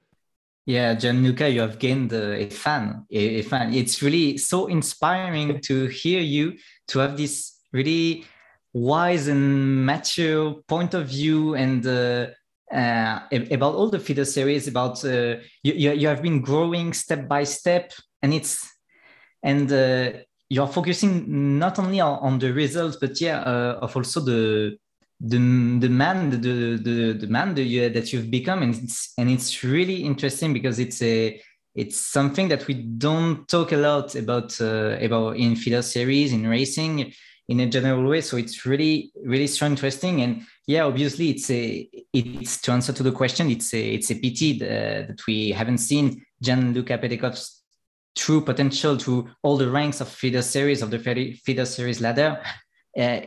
Yeah, Gianluca, you have gained a fan. A, fan. It's really so inspiring to hear you to have this really wise and mature point of view and uh, uh, about all the feeder series about uh, you, you have been growing step by step and it's and uh, you're focusing not only on, on, the results but yeah uh, of also the the, the man the, the, the man that, you, that you've become and it's and it's really interesting because it's a it's something that we don't talk a lot about uh, about in feeder series in racing in a general way. So it's really really so interesting. And yeah obviously it's a it's to answer to the question it's a it's a pity that, that we haven't seen Gianluca Petecof's true potential to all the ranks of feeder series of the feeder series ladder. Uh,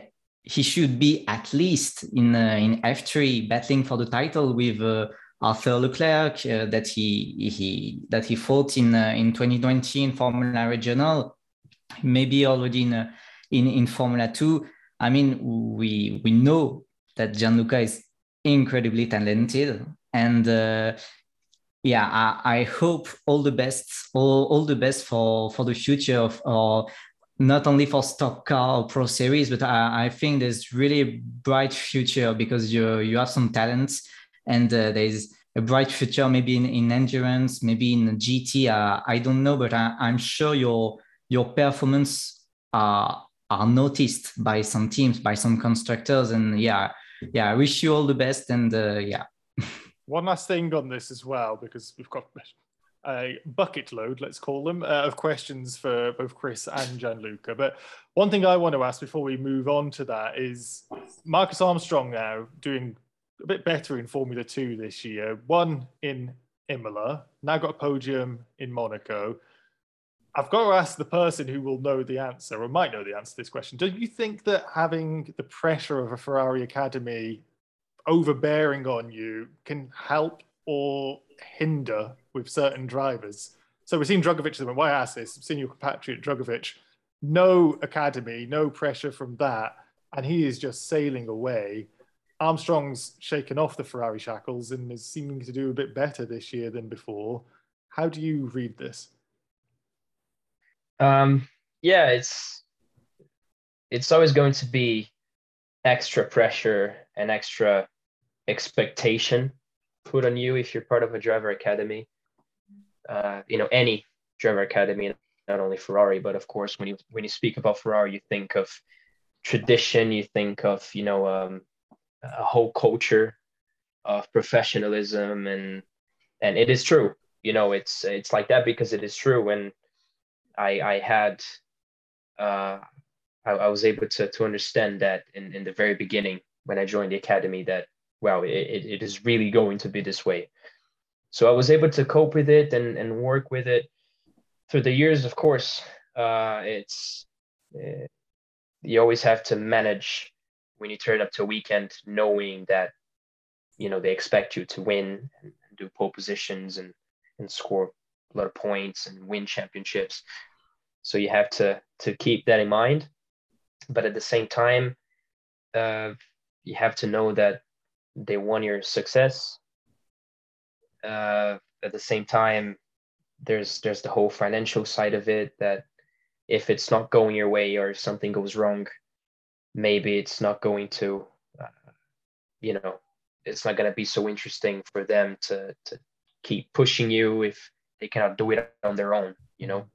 he should be at least in uh, in F3 battling for the title with uh, Arthur Leclerc uh, that he he that he fought in uh, in 2020 in Formula Regional, maybe already in uh, in in Formula Two. I mean, we we know that Gianluca is incredibly talented, and uh, yeah, I, I, hope all the best, all, all the best for for the future of not only for stock car or pro series, but I, I think there's really a bright future because you you have some talents and uh, there's a bright future maybe in, in endurance, maybe in GT. Uh, I don't know, but I, am sure your your performance are are noticed by some teams, by some constructors, and yeah, yeah. I wish you all the best, and uh, yeah. One last thing on this as well, because we've got a bucket load, let's call them, uh, of questions for both Chris and Gianluca. But one thing I want to ask before we move on to that is Marcus Armstrong now doing a bit better in Formula Two this year. One in Imola, now got a podium in Monaco. I've got to ask the person who will know the answer or might know the answer to this question. Do you think that having the pressure of a Ferrari Academy overbearing on you can help or hinder with certain drivers. So we've seen Drugovich, why I ask this, seen your compatriot Drugovich, no academy, no pressure from that, and he is just sailing away. Armstrong's shaken off the Ferrari shackles and is seeming to do a bit better this year than before. How do you read this? Um, yeah, it's it's always going to be extra pressure and extra expectation put on you if you're part of a driver academy. Uh, you know, any driver academy, not only Ferrari, but of course, when you when you speak about Ferrari, you think of tradition, you think of you know um, a whole culture of professionalism, and and it is true. You know, it's it's like that because it is true. When I I had uh, I, I was able to to understand that in in the very beginning when I joined the academy that well, it, it is really going to be this way. So I was able to cope with it and, and work with it through the years. Of course, uh, it's uh, you always have to manage when you turn up to a weekend, knowing that you know they expect you to win and, and do pole positions and and score a lot of points and win championships. So you have to to keep that in mind, but at the same time, uh, you have to know that they want your success. Uh, at the same time, there's there's the whole financial side of it that if it's not going your way or if something goes wrong, maybe it's not going to, uh, you know, it's not going to be so interesting for them to to keep pushing you if they cannot do it on their own. You know,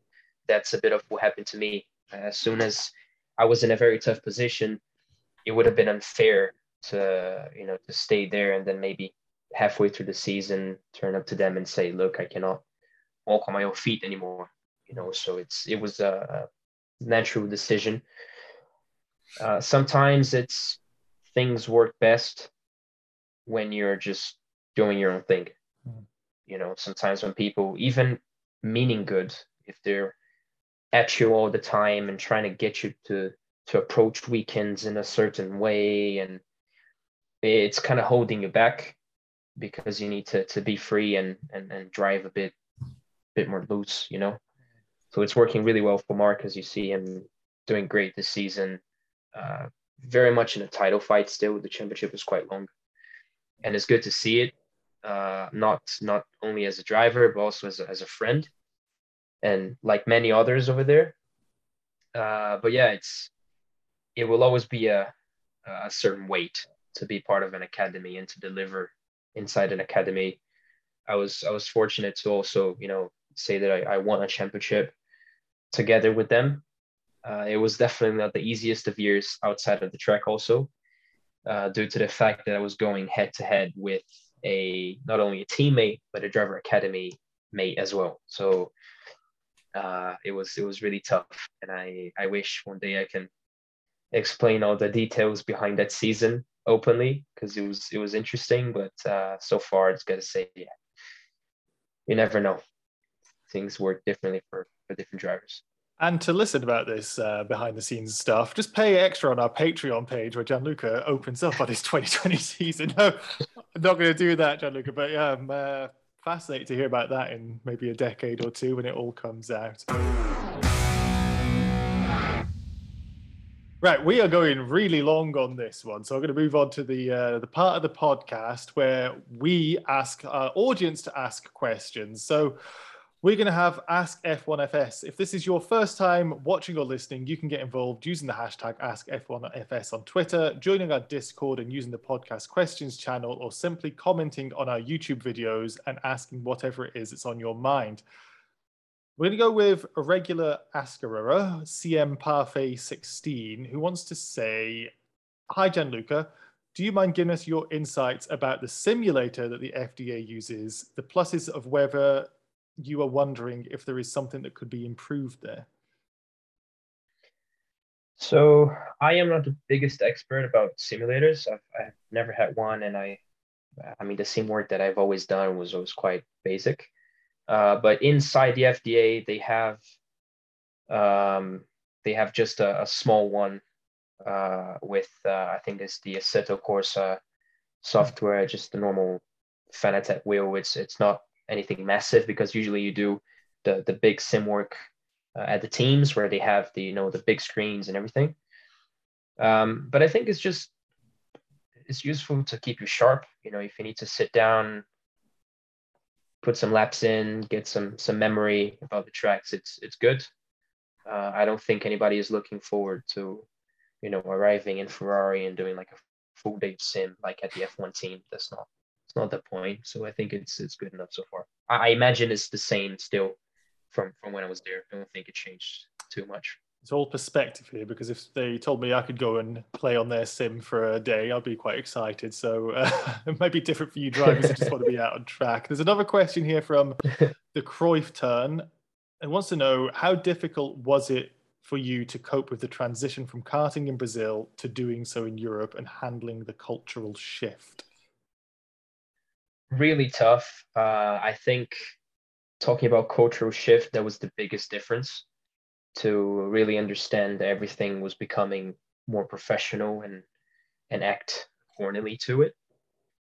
that's a bit of what happened to me. As soon as I was in a very tough position, it would have been unfair to you know to stay there and then maybe halfway through the season turn up to them and say look i cannot walk on my own feet anymore you know so it's it was a, natural decision uh, sometimes it's things work best when you're just doing your own thing mm-hmm. you know sometimes when people even meaning good if they're at you all the time and trying to get you to to approach weekends in a certain way and it's kind of holding you back because you need to to be free and and, and drive a bit bit more loose you know? So it's working really well for Marcus you see him doing great this season. Uh, very much in a title fight still. The championship is quite long. And it's good to see it uh, not not only as a driver but also as a, as a friend and like many others over there. Uh, but yeah it's it will always be a a certain weight to be part of an academy and to deliver inside an academy. I was I was fortunate to also you know say that I, I won a championship together with them. Uh, it was definitely not the easiest of years outside of the track also, uh, due to the fact that I was going head to head with a not only a teammate but a driver academy mate as well. So uh, it was it was really tough, and I I wish one day I can explain all the details behind that season openly because it was it was interesting. But uh, so far, it's gotta say, yeah, you never know. Things work differently for for different drivers. And to listen about this uh, behind the scenes stuff, just pay extra on our Patreon page where Gianluca opens up on his 2020 season. No, I'm not going to do that, Gianluca, but yeah, I'm uh, fascinated to hear about that in maybe a decade or two when it all comes out. Right, we are going really long on this one, so I'm going to move on to the uh, the part of the podcast where we ask our audience to ask questions. So we're going to have Ask F1FS. If this is your first time watching or listening, you can get involved using the hashtag Ask F1FS on Twitter, joining our Discord, and using the podcast questions channel, or simply commenting on our YouTube videos and asking whatever it is that's on your mind. We're going to go with a regular Askerer, CM Parfait 16, who wants to say, Hi, Gianluca. Do you mind giving us your insights about the simulator that the FDA uses, the pluses of whether you are wondering if there is something that could be improved there? So I am not the biggest expert about simulators. I've, I've never had one, and I, I mean, the sim work that I've always done was always quite basic. Uh, but inside the FDA, they have um, they have just a, a small one uh, with uh, I think it's the Assetto Corsa software, just the normal Fanatec wheel. It's it's not anything massive because usually you do the the big sim work uh, at the teams where they have the you know the big screens and everything. Um, but I think it's just it's useful to keep you sharp. You know, if you need to sit down put some laps in, get some some memory about the tracks. It's it's good. Uh, I don't think anybody is looking forward to, you know, arriving in Ferrari and doing like a full day sim like at the F1 team. That's not it's not the point. So I think it's it's good enough so far. I, I imagine it's the same still from from when I was there. I don't think it changed too much it's all perspective here because if they told me I could go and play on their sim for a day, I'd be quite excited. So uh, it might be different for you drivers who just want to be out on track. There's another question here from the Cruyff turn and wants to know how difficult was it for you to cope with the transition from karting in Brazil to doing so in Europe and handling the cultural shift? Really tough. Uh, I think talking about cultural shift, that was the biggest difference to really understand everything was becoming more professional and and act accordingly to it.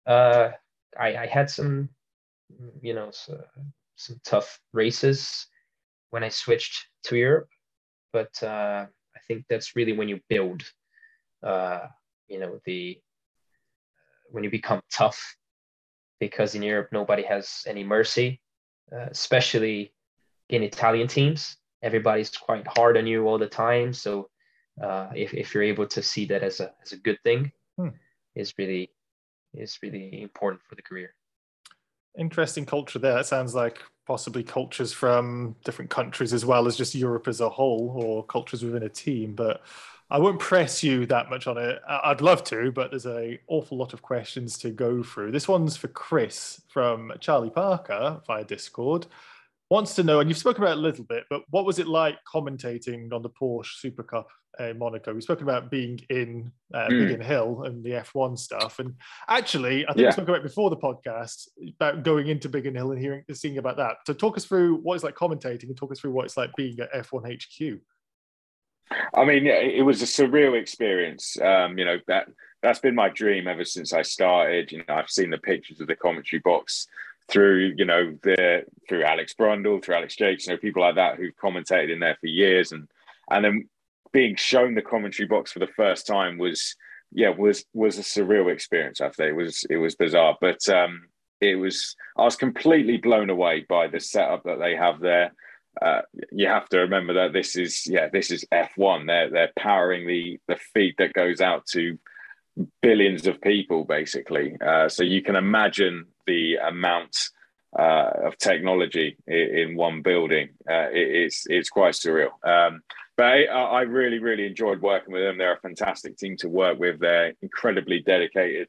Uh, I, I had some, you know, so, some tough races when I switched to Europe, but uh, I think that's really when you build, uh, you know, the when you become tough, because in Europe nobody has any mercy, uh, especially in Italian teams everybody's quite hard on you all the time. So uh, if, if you're able to see that as a, as a good thing, hmm. is really is really important for the career. Interesting culture there. It sounds like possibly cultures from different countries as well as just Europe as a whole, or cultures within a team. But I won't press you that much on it. I'd love to, but there's a awful lot of questions to go through. This one's for Chris from Charlie Parker via Discord wants to know, and you've spoken about it a little bit, but what was it like commentating on the Porsche Super Cup in Monaco? We've spoken about being in uh, mm. Biggin Hill and the F1 stuff, and actually, I think yeah. we spoke about before the podcast about going into Biggin Hill and hearing, seeing about that. So, talk us through what it's like commentating, and talk us through what it's like being at F1 HQ. I mean, it was a surreal experience. Um, you know that that's been my dream ever since I started. You know, I've seen the pictures of the commentary box through you know the through Alex Brundle, through Alex Jacques, you know people like that who've commentated in there for years, and and then being shown the commentary box for the first time was yeah was was a surreal experience. I think it was it was bizarre, but um, it was I was completely blown away by the setup that they have there. Uh, you have to remember that this is yeah this is F1. They're they're powering the the feed that goes out to billions of people, basically. Uh, so you can imagine the amount uh, of technology in, one building. Uh, it, it's it's quite surreal. Um, but I, really really enjoyed working with them. They're a fantastic team to work with. They're incredibly dedicated.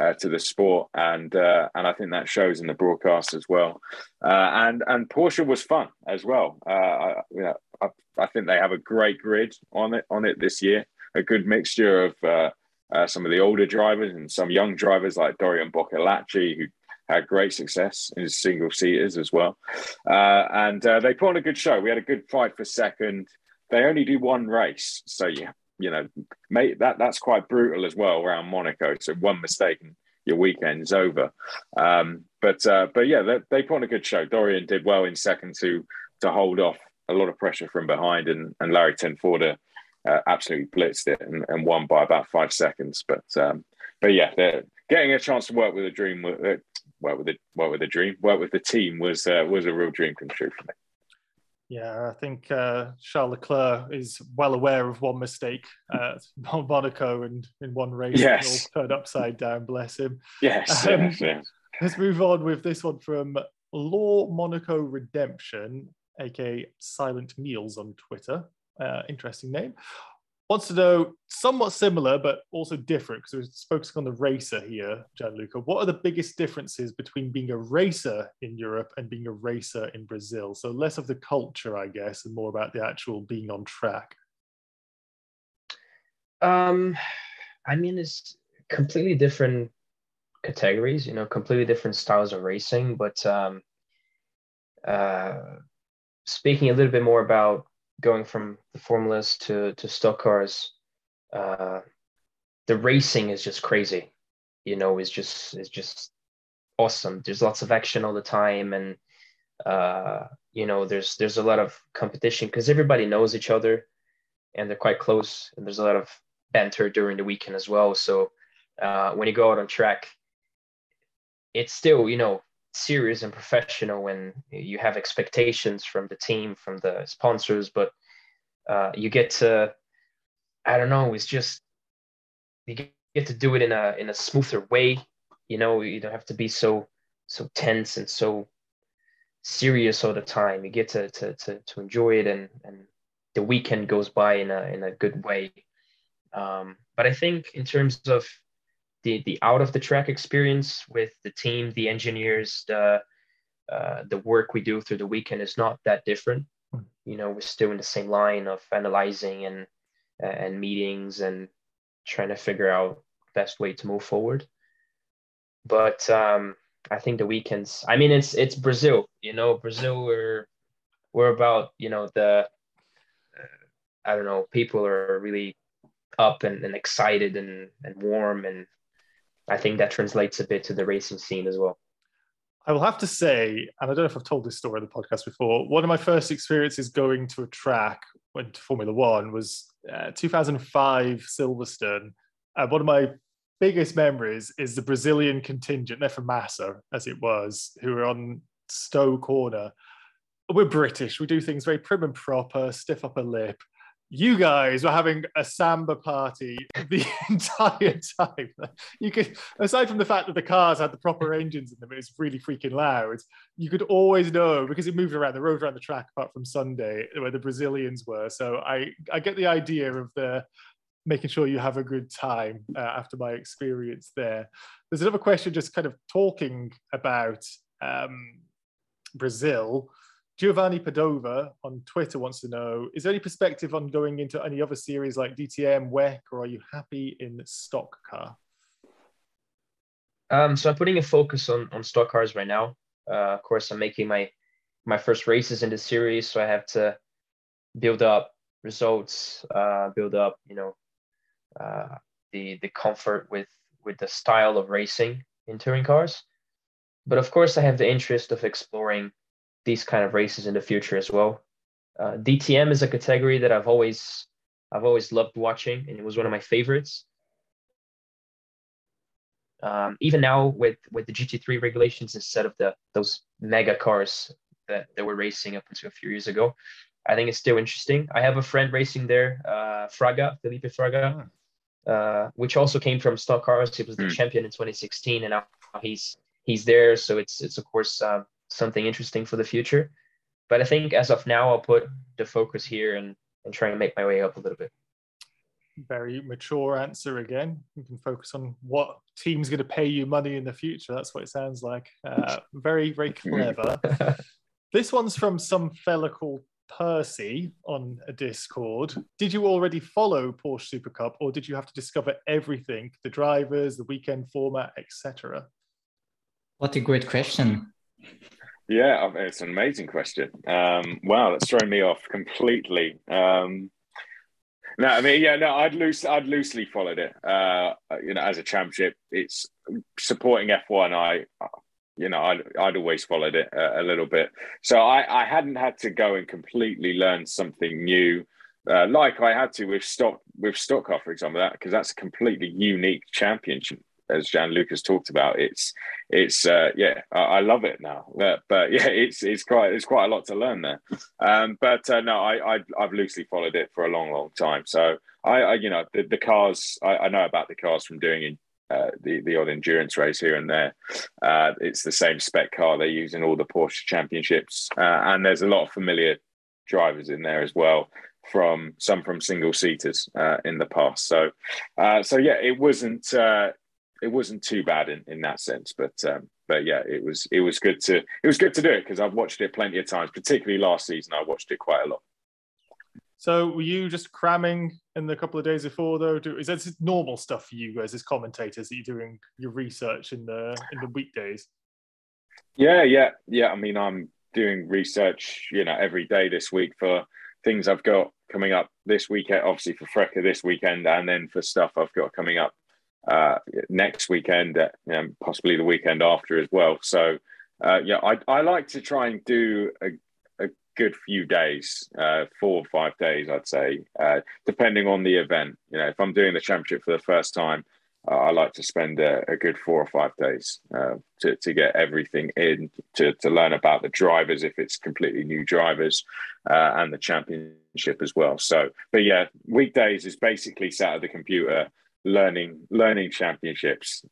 Uh, to the sport, and uh, and I think that shows in the broadcast as well. Uh, and and Porsche was fun as well. Uh, I, you know, I, I, think they have a great grid on it on it this year. A good mixture of uh, some of the older drivers and some young drivers like Dorian Boccolacci, who had great success in single seaters as well. Uh, and uh, they put on a good show. We had a good fight for second. They only do one race, so yeah, you know, mate, that that's quite brutal as well around Monaco. So one mistake and your weekend's over. Um, but uh, but yeah, they, they put on a good show. Dorian did well in second to to hold off a lot of pressure from behind, and and Larry ten Voorde uh, absolutely blitzed it and, and, won by about five seconds. But um, but yeah, getting a chance to work with a dream, uh, work with a work with a dream, work with the team was uh, was a real dream come true for me. Yeah, I think uh, Charles Leclerc is well aware of one mistake at Monaco and in one race, yes. all turned upside down. Bless him. Yes, um, yes, yes. Let's move on with this one from Law Monaco Redemption, aka Silent Meals on Twitter. Uh, interesting name wants to know somewhat similar but also different because we're focusing on the racer here gianluca. What are the biggest differences between being a racer in europe and being a racer in brazil? So less of the culture i guess and more about the actual being on track. Um i mean it's completely different categories you know completely different styles of racing but um uh speaking a little bit more about going from the formulas to to stock cars, uh, the racing is just crazy. You know, it's just it's just awesome. There's lots of action all the time, and uh, you know, there's there's a lot of competition because everybody knows each other, and they're quite close. And there's a lot of banter during the weekend as well. So uh, when you go out on track, it's still you know serious and professional when you have expectations from the team, from the sponsors, but uh, you get to, I don't know, it's just you get to do it in a in a smoother way. You know, you don't have to be so so tense and so serious all the time. You get to to to, to enjoy it, and and the weekend goes by in a in a good way. Um, but I think in terms of the the out of the track experience with the team, the engineers, the uh, the work we do through the weekend is not that different. Hmm. You know, we're still in the same line of analyzing and uh, and meetings and trying to figure out best way to move forward. But um, I think the weekends. I mean, it's it's Brazil. You know, Brazil. We're we're about you know the. Uh, I don't know. People are really up and, and excited and, and warm and I think that translates a bit to the racing scene as well. I will have to say, and I don't know if I've told this story on the podcast before, one of my first experiences going to a track when to Formula One was uh, 2005 Silverstone. Uh, one of my biggest memories is the Brazilian contingent, they're Massa, as it was, who were on Stowe Corner. We're British, we do things very prim and proper, stiff upper lip you guys were having a samba party the entire time. You could, aside from the fact that the cars had the proper engines in them, it was really freaking loud. You could always know because it moved around the road around the track, apart from Sunday, where the Brazilians were. So I, I get the idea of the making sure you have a good time uh, after my experience there. There's another question, just kind of talking about um, Brazil. Giovanni Padova on Twitter wants to know Is there any perspective on going into any other series like DTM, WEC, or are you happy in stock car? Um, so I'm putting a focus on, on stock cars right now. Uh, of course, I'm making my my first races in the series, so I have to build up results, uh, build up, you know, uh, the the comfort with with the style of racing in touring cars. But of course, I have the interest of exploring these kind of races in the future as well. Uh, DTM is a category that I've always I've always loved watching, and it was one of my favorites. Um, even now with with the GT3 regulations instead of the those mega cars that, that were racing up until a few years ago, I think it's still interesting. I have a friend racing there, uh, Fraga, Felipe Fraga. uh, which also came from stock cars. He was the mm. champion in 2016, and now he's he's there. So it's it's of course uh, something interesting for the future. But I think as of now, I'll put the focus here and and try and make my way up a little bit. Very mature answer again. You can focus on what team's going to pay you money in the future. That's what it sounds like. Uh, very very clever. this one's from some fella called Percy on a Discord. Did you already follow Porsche Super Cup, or did you have to discover everything, the drivers, the weekend format, etc.? What a great question. Yeah, it's an amazing question. Um, wow, that's thrown me off completely. Um, no, I mean, yeah, no, I'd loose, I'd loosely followed it. Uh, you know, as a championship, it's supporting F1. I, you know, I'd, I'd always followed it a, a little bit. So I, I hadn't had to go and completely learn something new. Uh, like I had to with stock with stock car, for example, that because that's a completely unique championship as Gianluca has talked about, it's it's uh, yeah, I, I, love it now. But, but, yeah, it's it's quite it's quite a lot to learn there. Um, but uh, no, I, I have loosely followed it for a long, long time. So I, I you know the, the cars I, I, know about the cars from doing uh, the the odd endurance race here and there. Uh, it's the same spec car they use in all the Porsche championships, uh, and there's a lot of familiar drivers in there as well from some from single seaters uh, in the past. So, uh, so yeah, it wasn't uh, it wasn't too bad in, in that sense. But um, but yeah, it was it was good to it was good to do it because I've watched it plenty of times, particularly last season. I watched it quite a lot. So were you just cramming in the couple of days before though? Do, is that normal stuff for you guys as commentators that you're doing your research in the in the weekdays? Yeah, yeah, yeah. I mean, I'm doing research, you know, every day this week for things I've got coming up this weekend, obviously for FRECA this weekend, and then for stuff I've got coming up uh, next weekend, uh, and possibly the weekend after as well. So, uh, yeah, I, I like to try and do a, a good few days, uh, four or five days, I'd say, uh, depending on the event. You know, if I'm doing the championship for the first time, uh, I like to spend a, a, good four or five days to, to get everything in, to, to learn about the drivers if it's completely new drivers, and the championship as well. So, but yeah, weekdays is basically sat at the computer learning learning championships.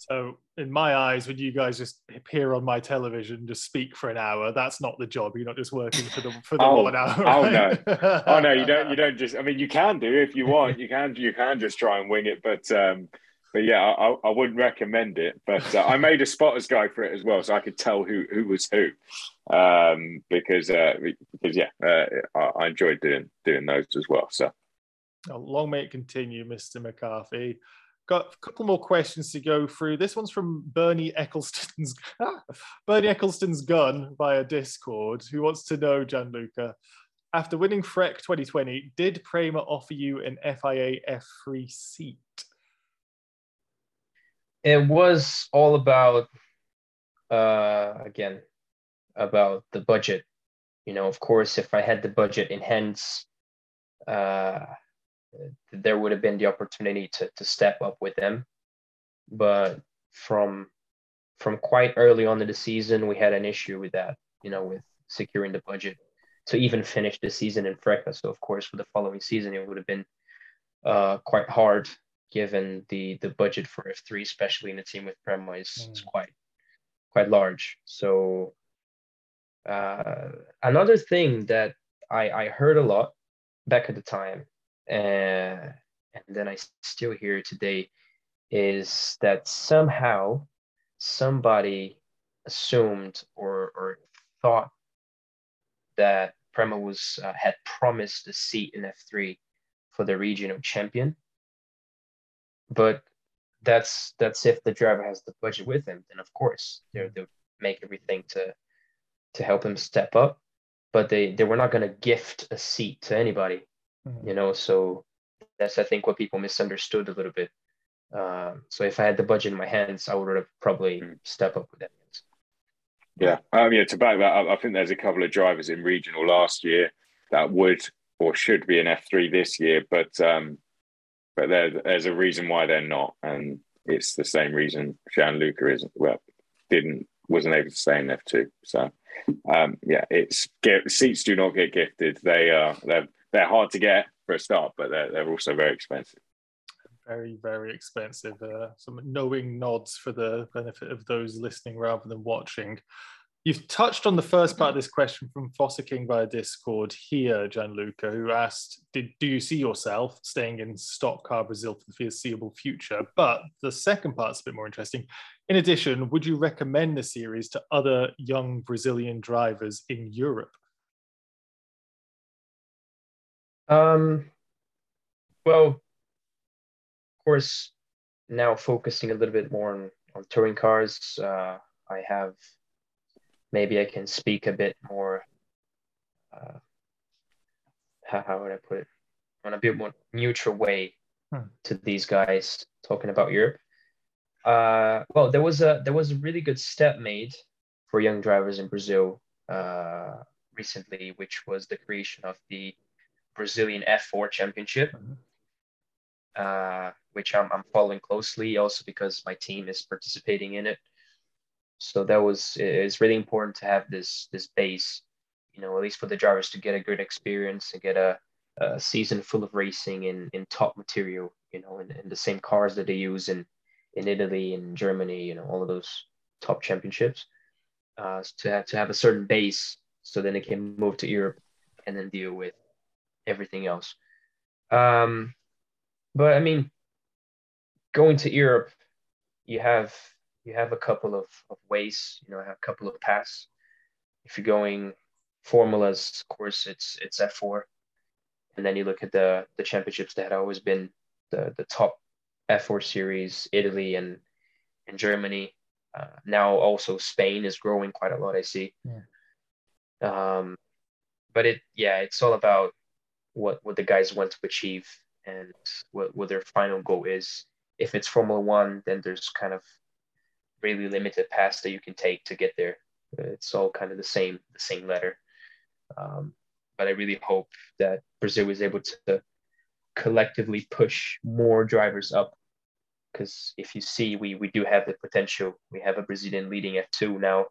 So, in my eyes, when you guys just appear on my television, just speak for an hour, that's not the job. You're not just working for the for the oh, one hour. Right? Oh no, oh no, you don't. You don't just. I mean, you can do if you want. You can. You can just try and wing it, but um, but yeah, I, I wouldn't recommend it. But uh, I made a spotters guide for it as well, so I could tell who who was who. Um, because uh, because yeah, uh, I, I enjoyed doing doing those as well. So long may it continue, Mr. McCarthy. Got a couple more questions to go through. This one's from Bernie Ecclestone's Bernie Ecclestone's gun via Discord, who wants to know, Gianluca, after winning FREC 2020, did Prema offer you an FIA F3 seat? It was all about, uh, again, about the budget. You know, of course, if I had the budget in hands, uh, there would have been the opportunity to to step up with them. But from from quite early on in the season, we had an issue with that, you know, with securing the budget to even finish the season in FRECA. So of course, for the following season, it would have been uh, quite hard given the the budget for F3, especially in a team with Prema, is, mm. is quite quite large. So uh, another thing that I, I heard a lot back at the time uh, and then I still hear today is that somehow somebody assumed or, or thought that Prema was uh, had promised a seat in F3 for the regional champion. But that's that's if the driver has the budget with him, then of course they'll, they'll make everything to to help him step up. But they, they were not going to gift a seat to anybody mm-hmm. you know so that's i think what people misunderstood a little bit. Um, so if i had the budget in my hands i would have probably mm-hmm. step up with that. Yeah. Um, yeah to back that. Up i think there's a couple of drivers in regional last year that would or should be an f3 this year but um but there, there's a reason why they're not. And it's the same reason Gianluca isn't well didn't wasn't able to stay in F2 so um, yeah it's get seats do not get gifted. They are they're they're hard to get for a start, but they're, they're also very expensive. very, very expensive. Uh, some knowing nods for the benefit of those listening rather than watching. You've touched on the first part of this question from Foster King via Discord here, Gianluca, who asked, Did, Do you see yourself staying in stock car Brazil for the foreseeable future? But the second part's a bit more interesting. In addition, would you recommend the series to other young Brazilian drivers in Europe? Um, well, of course, now focusing a little bit more on, on touring cars, uh, I have maybe I can speak a bit more. Uh, how, how would I put it? On a bit more neutral way hmm. to these guys talking about Europe. Uh, well, there was a there was a really good step made for young drivers in Brazil uh, recently, which was the creation of the Brazilian F4 Championship, mm-hmm. uh, which I'm, I'm following closely also because my team is participating in it. So that was it's really important to have this this base, you know, at least for the drivers to get a good experience and get a, a season full of racing in in top material, you know, in, in the same cars that they use in in Italy and Germany, you know, all of those top championships. Uh, to have to have a certain base, so then they can move to Europe and then deal with everything else. Um, but I mean, going to Europe, you have you have a couple of, of ways, you know, a couple of paths. If you're going formulas, of course, it's it's F4, and then you look at the the championships that had always been the the top F4 series, Italy and and Germany. Uh, now also Spain is growing quite a lot. I see. Yeah. Um, but it yeah, it's all about what what the guys want to achieve and what what their final goal is. If it's Formula One, then there's kind of really limited paths that you can take to get there. It's all kind of the same, the same letter. Um, but I really hope that Brazil is able to collectively push more drivers up. Because if you see, we we do have the potential. We have a Brazilian leading F2 now,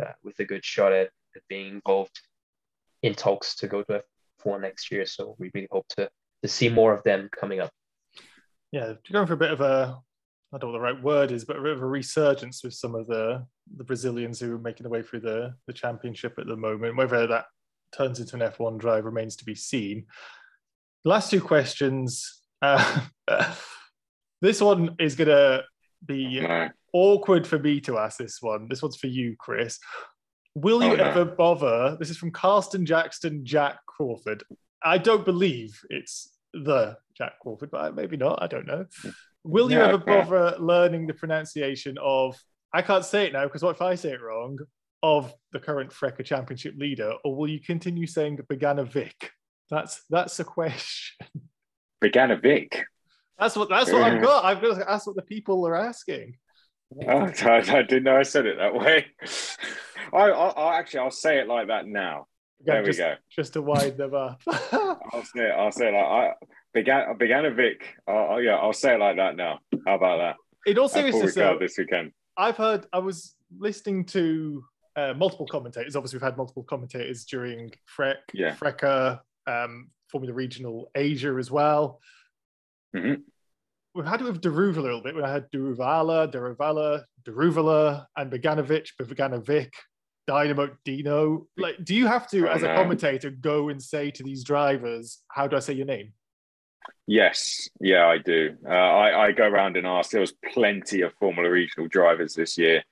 uh, with a good shot at, at being involved in talks to go to F1 next year. So we really hope to to see more of them coming up. Yeah, going for a bit of a I don't know what the right word is, but a bit of a resurgence with some of the the Brazilians who are making their way through the the championship at the moment. Whether that turns into an F1 drive remains to be seen. Last two questions. Uh, this one is going to be awkward for me to ask this one. This one's for you, Chris. Will you oh, no. ever bother? This is from Carsten Jackson Jack Crawford. I don't believe it's the Jack Crawford, but maybe not. I don't know. Will you yeah, ever bother learning the pronunciation of? I can't say it now because what if I say it wrong? Of the current FRECA Championship leader, or will you continue saying Begana Vic? That's that's a question. Vic. That's what that's what I've got. I've got. That's what the people are asking. Oh, I, I, didn't know I said it that way. I, I, actually I'll say it like that now. there just, we go. Just to wind them up. I'll say it. I'll say it like I began Beganovic. Oh, yeah, I'll say it like that now. How about that? In all seriousness, though, this weekend. I've heard. I was listening to uh, multiple commentators. Obviously, we've had multiple commentators during Frec, yeah. FRECA, um, Formula Regional Asia as well. Mm-hmm. We've had it with Daruvala a little bit. We had Daruvala, Daruvala, Daruvala, and Beganovic, Beganovic, Dynamite Dino. Like, do you have to, as a commentator, go and say to these drivers, "How do I say your name"? Yes, yeah, I do. Uh, I, I, go around and ask. There was plenty of Formula Regional drivers this year,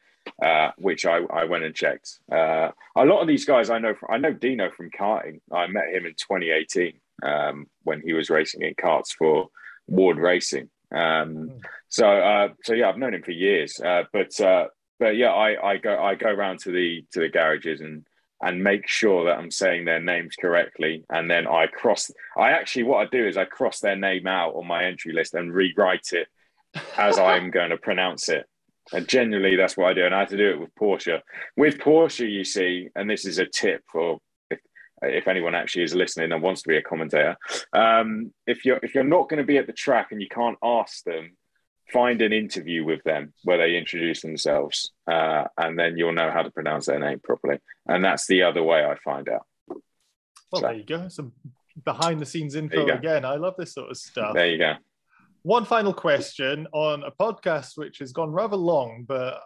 uh, which I, I, went and checked. Uh, a lot of these guys I know. From, I know Dino from karting. I met him in 2018 um, when he was racing in karts for Ward Racing. Um, hmm. so, uh, so yeah, I've known him for years. Uh, but uh, but yeah, I, I go I go around to the to the garages and and make sure that I'm saying their names correctly. And then I cross, I actually, what I do is I cross their name out on my entry list and rewrite it as I'm going to pronounce it. And generally, that's what I do. And I have to do it with Porsche. With Porsche, you see, and this is a tip for if, anyone actually is listening and wants to be a commentator. Um, if you're if you're not going to be at the track and you can't ask them find an interview with them where they introduce themselves, uh, and then you'll know how to pronounce their name properly. And that's the other way I find out. Well, so, there you go. Some behind the scenes info again. I love this sort of stuff. There you go. One final question on a podcast which has gone rather long, but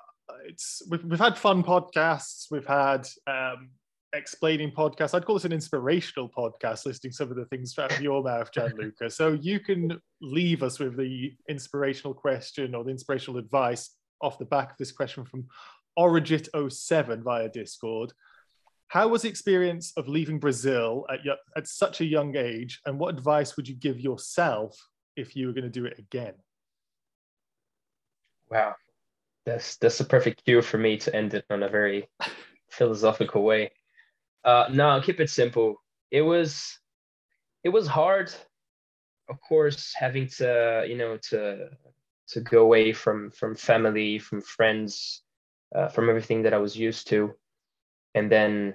it's we've, we've had fun podcasts. We've had um, explaining podcast. I'd call this an inspirational podcast, listing some of the things out of your mouth, Gianluca. So you can leave us with the inspirational question or the inspirational advice off the back of this question from Origit07 via Discord. How was the experience of leaving Brazil at, at such a young age, and what advice would you give yourself if you were going to do it again? Wow, that's that's a perfect cue for me to end it on a very philosophical way. Uh, no, keep it simple. It was it was hard, of course, having to you know to to go away from from family, from friends, uh, from everything that I was used to, and then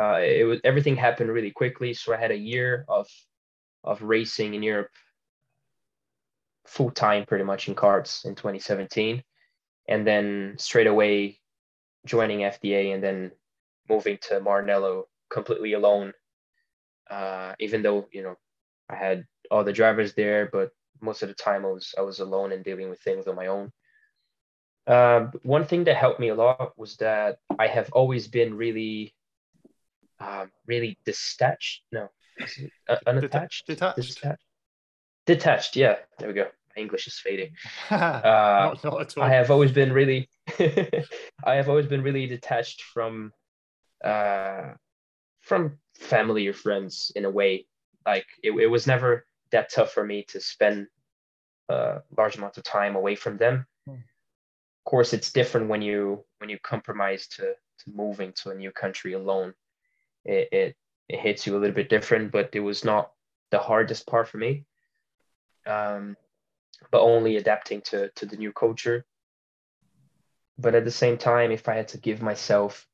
uh, it was everything happened really quickly. So I had a year of of racing in Europe full time, pretty much in karts in 2017, and then straight away joining FDA and then moving to Maranello completely alone. Uh, even though you know I had all the drivers there, but most of the time I was I was alone and dealing with things on my own. Uh, one thing that helped me a lot was that I have always been really, um, really detached. No, uh, unattached, detached. detached. Detached. Yeah, there we go. My English is fading. uh, not, not I have always been really, I have always been really detached from, uh, from family or friends in a way. Like it, it was never that tough for me to spend a large amount of time away from them. Hmm. Of course, it's different when you when you compromise to to moving to a new country alone. It, it it hits you a little bit different, but it was not the hardest part for me. Um, but only adapting to to the new culture. But at the same time, if I had to give myself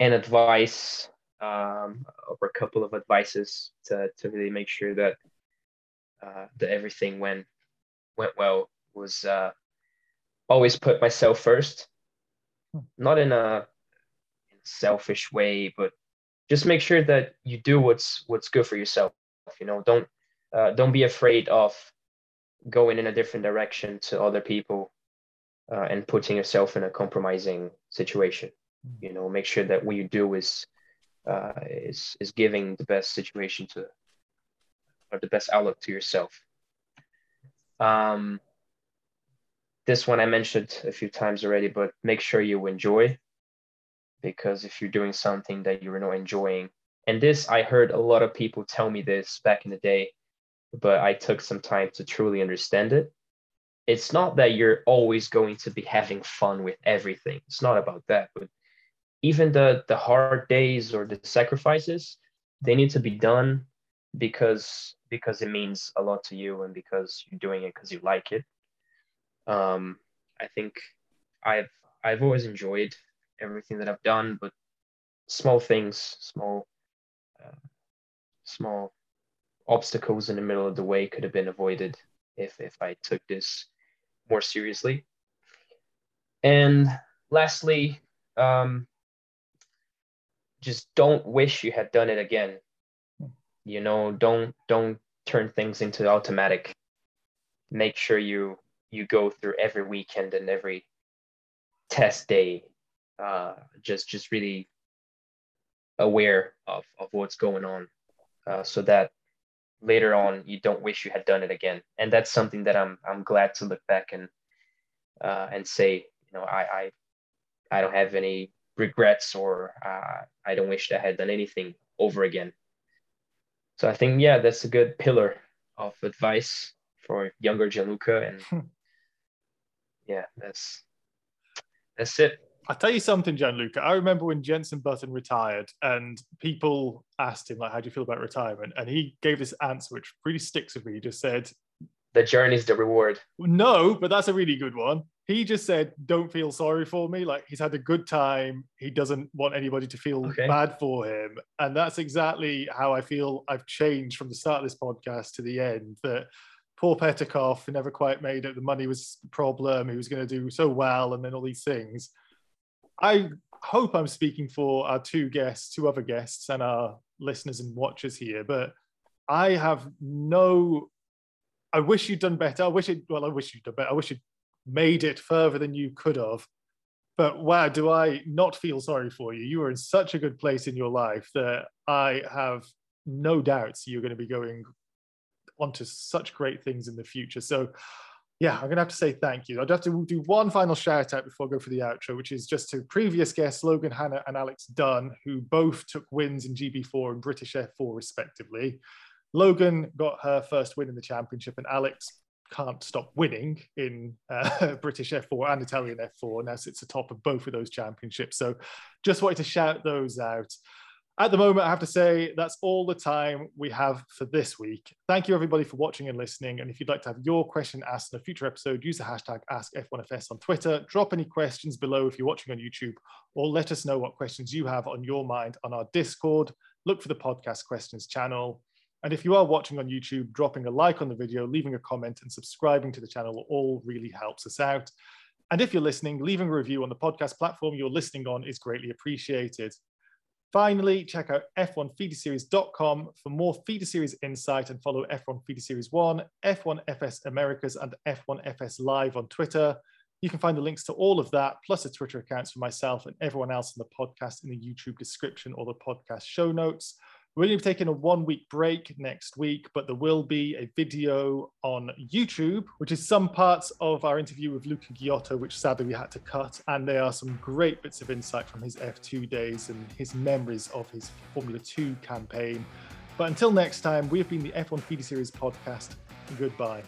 an advice um, or a couple of advices to to really make sure that uh, that everything went went well was uh, always put myself first, hmm. not in a selfish way, but just make sure that you do what's what's good for yourself. You know, don't uh, don't be afraid of going in a different direction to other people uh, and putting yourself in a compromising situation. Hmm. You know, make sure that what you do is uh, is is giving the best situation to or the best outlook to yourself. Um, this one I mentioned a few times already, but make sure you enjoy because if you're doing something that you're not enjoying, and this I heard a lot of people tell me this back in the day, but I took some time to truly understand it. It's not that you're always going to be having fun with everything. It's not about that, but even the the hard days or the sacrifices, they need to be done because because it means a lot to you and because you're doing it because you like it. Um, I think I've I've always enjoyed everything that I've done, but small things, small uh, small obstacles in the middle of the way could have been avoided if if I took this more seriously. And lastly, um, just don't wish you had done it again. You know don't don't turn things into automatic. Make sure you you go through every weekend and every test day uh, just just really aware of, of what's going on uh, so that later on you don't wish you had done it again. And that's something that i'm i'm glad to look back and uh, and say you know i i i don't have any regrets or uh, i don't wish that i had done anything over again so I think yeah, that's a good pillar of advice for younger Gianluca, and hmm. yeah, that's that's it. I'll tell you something, Gianluca. I remember when Jensen Button retired, and people asked him like, "How do you feel about retirement?" And he gave this answer, which really sticks with me. He just said, "The journey is the reward." No, but that's a really good one he just said, "Don't feel sorry for me." Like he's had a good time. He doesn't want anybody to feel okay. bad for him, and that's exactly how I feel. I've changed from the start of this podcast to the end. That poor Petecof never quite made it. The money was the problem. He was going to do so well, and then all these things. I hope I'm speaking for our two guests, two other guests, and our listeners and watchers here, but I have no I wish you'd done better. I wish it. Well, I wish you'd done better. I wish you'd made it further than you could have. But wow, do I not feel sorry for you? You are in such a good place in your life that I have no doubts you're going to be going onto such great things in the future. So, yeah, I'm going to have to say thank you. I'd have to do one final shout out before I go for the outro, which is just to previous guests, Logan Hannah and Alex Dunn, who both took wins in GB4 and British F4 respectively. Logan got her first win in the championship, and Alex can't stop winning in uh, British F4 and Italian F4. Now sits atop of both of those championships. So just wanted to shout those out. At the moment, I have to say that's all the time we have for this week. Thank you, everybody, for watching and listening. And if you'd like to have your question asked in a future episode, use the hashtag AskF1FS on Twitter. Drop any questions below if you're watching on YouTube, or let us know what questions you have on your mind on our Discord. Look for the podcast questions channel. And if you are watching on YouTube, dropping a like on the video, leaving a comment, and subscribing to the channel all really helps us out. And if you're listening, leaving a review on the podcast platform you're listening on is greatly appreciated. Finally, check out f1feederseries.com for more feeder series insight and follow F1 Feeder Series 1, F1 FS Americas, and F1 FS Live on Twitter. You can find the links to all of that, plus the Twitter accounts for myself and everyone else in the podcast in the YouTube description or the podcast show notes. We're going to be taking a one week break next week, but there will be a video on YouTube, which is some parts of our interview with Luca Ghiotto, which sadly we had to cut. And there are some great bits of insight from his F2 days and his memories of his Formula 2 campaign. But until next time, we have been the F1 Feeder Series podcast. Goodbye.